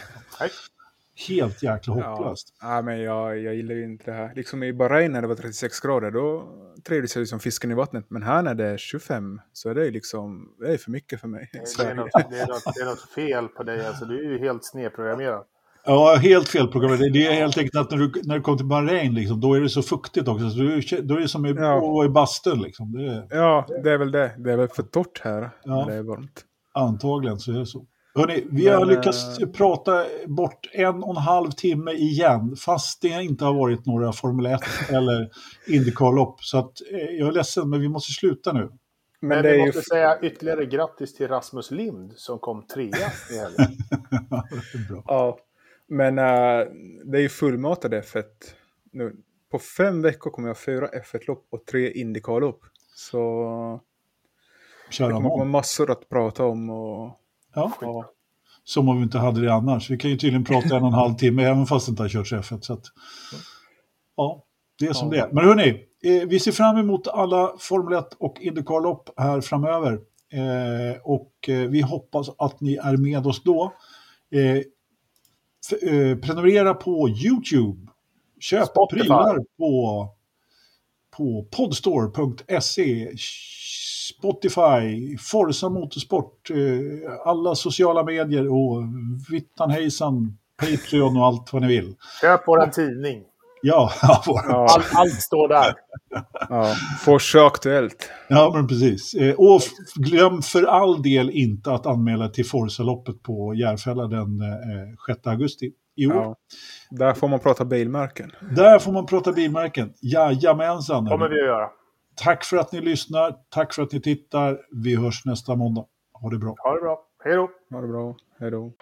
Helt jäkla Ja, hopplöst. ja, men jag, jag gillar ju inte det här. Liksom i Bahrain när det var 36 grader, då trivdes jag liksom fisken i vattnet. Men här när det är 25 så är det ju liksom, det är för mycket för mig. Det är, något, det, är något, det är något fel på dig. Alltså, du är ju helt snedprogrammerad. Ja, helt fel program. Det är helt enkelt att när du, när du kommer till Bahrain, liksom, då är det så fuktigt också. Så du, då är det som i, Ja. i bastun. Liksom. Det är, Ja, det är väl det. Det är väl för torrt här. Ja. när Det är varmt. antagligen så är det så. Hörrni, vi Men, har lyckats eh, prata bort en och en halv timme igen, fast det inte har varit några Formel 1 eller Indycar-lopp. Så att, eh, jag är ledsen, men vi måste sluta nu. Men, Men det vi ju... måste säga ytterligare grattis till Rasmus Lind som kom trea i helgen. Det. Ja, men äh, det är ju fullmatad F1 nu. På fem veckor kommer jag ha fyra F1-lopp och tre Indycar-lopp. Så det Kära kommer vara massor att prata om. Och, Ja, ja. som om vi inte hade det annars. Vi kan ju tydligen prata en och en halv timme, även fast det inte har körts F1. Så att, ja, det är som Ja. det är. Men hörni, eh, vi ser fram emot alla Formel 1 och Indycar-lopp här framöver. Eh, och eh, vi hoppas att ni är med oss då. Eh, eh, prenumerera på YouTube. Köp Spotify. prylar på, på podstore.se. Spotify, Forza Motorsport, eh, alla sociala medier och Vittan Hejsan, Patreon och allt vad ni vill. Köp våran tidning. Ja, vår- Ja, Allt, allt står där. ja. Forsa Aktuellt. ja men precis. Eh, Och glöm för all del inte att anmäla till Forza-loppet på Järfälla den eh, 6 augusti i år. Ja. Där får man prata bilmärken. Där får man prata bilmärken. Jajamensan. kommer vi att göra. Tack för att ni lyssnar. Tack för att ni tittar. Vi hörs nästa måndag. Ha det bra. Ha det bra. Hej då! Ha det bra. Hej då.